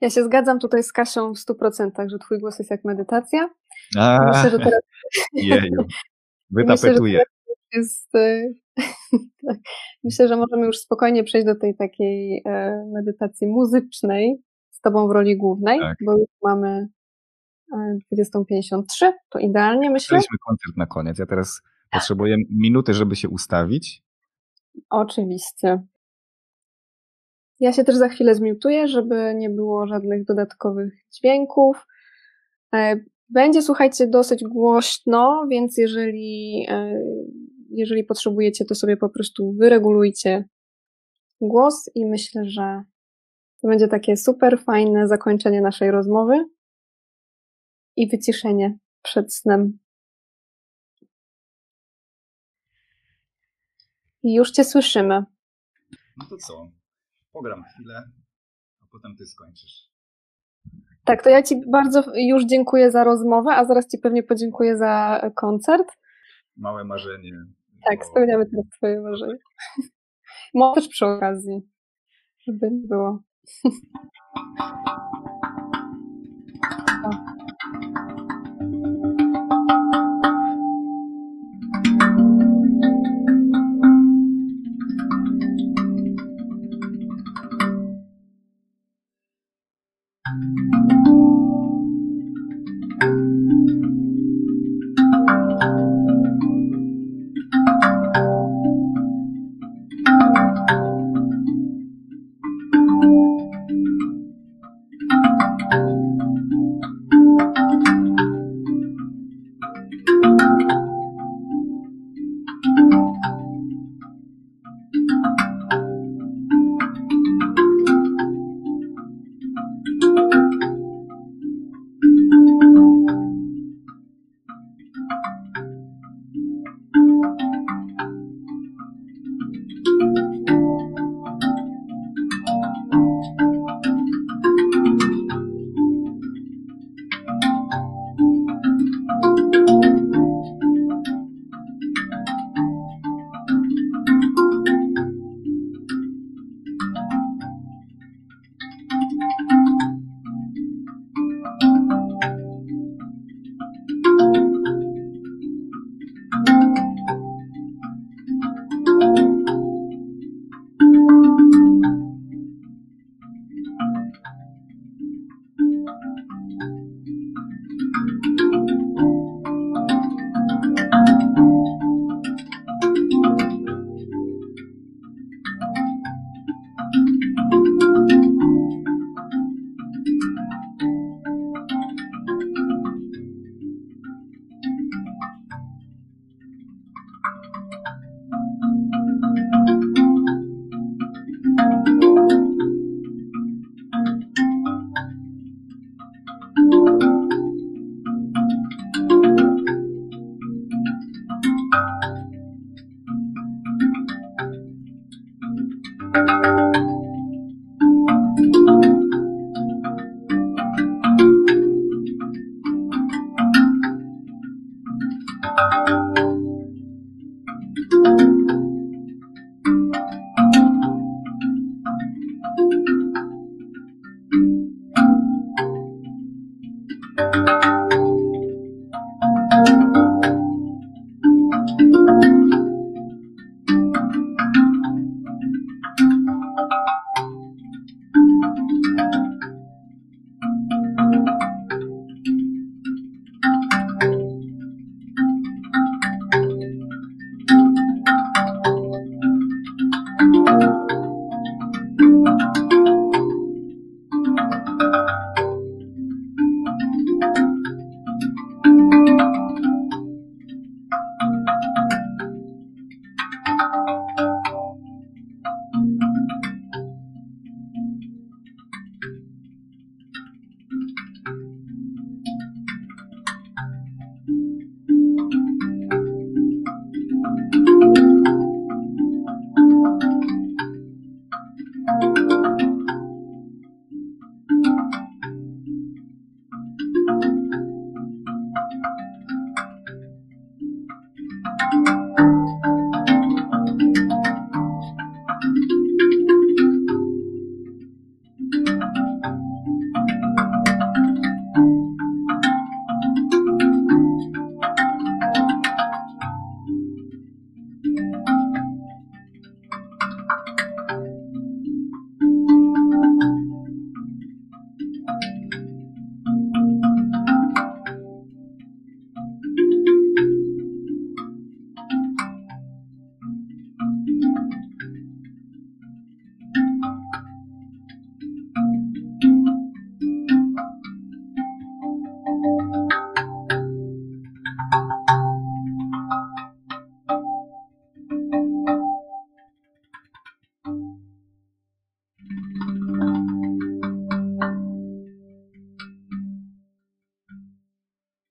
Ja się zgadzam tutaj z Kasią w 100%, że twój głos jest jak medytacja. A, myślę, że teraz... (laughs) Jeju, wytapetuję. (laughs) jest, e, (laughs) tak. myślę, że możemy już spokojnie przejść do tej takiej e, medytacji muzycznej z tobą w roli głównej, tak. bo już mamy 20.53, e, to idealnie myślę. Mieliśmy koncert na koniec. Ja teraz potrzebuję minuty, żeby się ustawić. Oczywiście. Ja się też za chwilę zmiutuję, żeby nie było żadnych dodatkowych dźwięków. E, będzie, słuchajcie, dosyć głośno, więc jeżeli, e, jeżeli potrzebujecie, to sobie po prostu wyregulujcie głos i myślę, że to będzie takie super fajne zakończenie naszej rozmowy i wyciszenie przed snem. I już Cię słyszymy. No to co? pogram chwilę, a potem ty skończysz. Tak, to ja Ci bardzo już dziękuję za rozmowę, a zaraz Ci pewnie podziękuję za koncert. Małe marzenie. Tak, spełniamy teraz Twoje marzenie. Może też przy okazji, żeby nie było. Thank (laughs) you.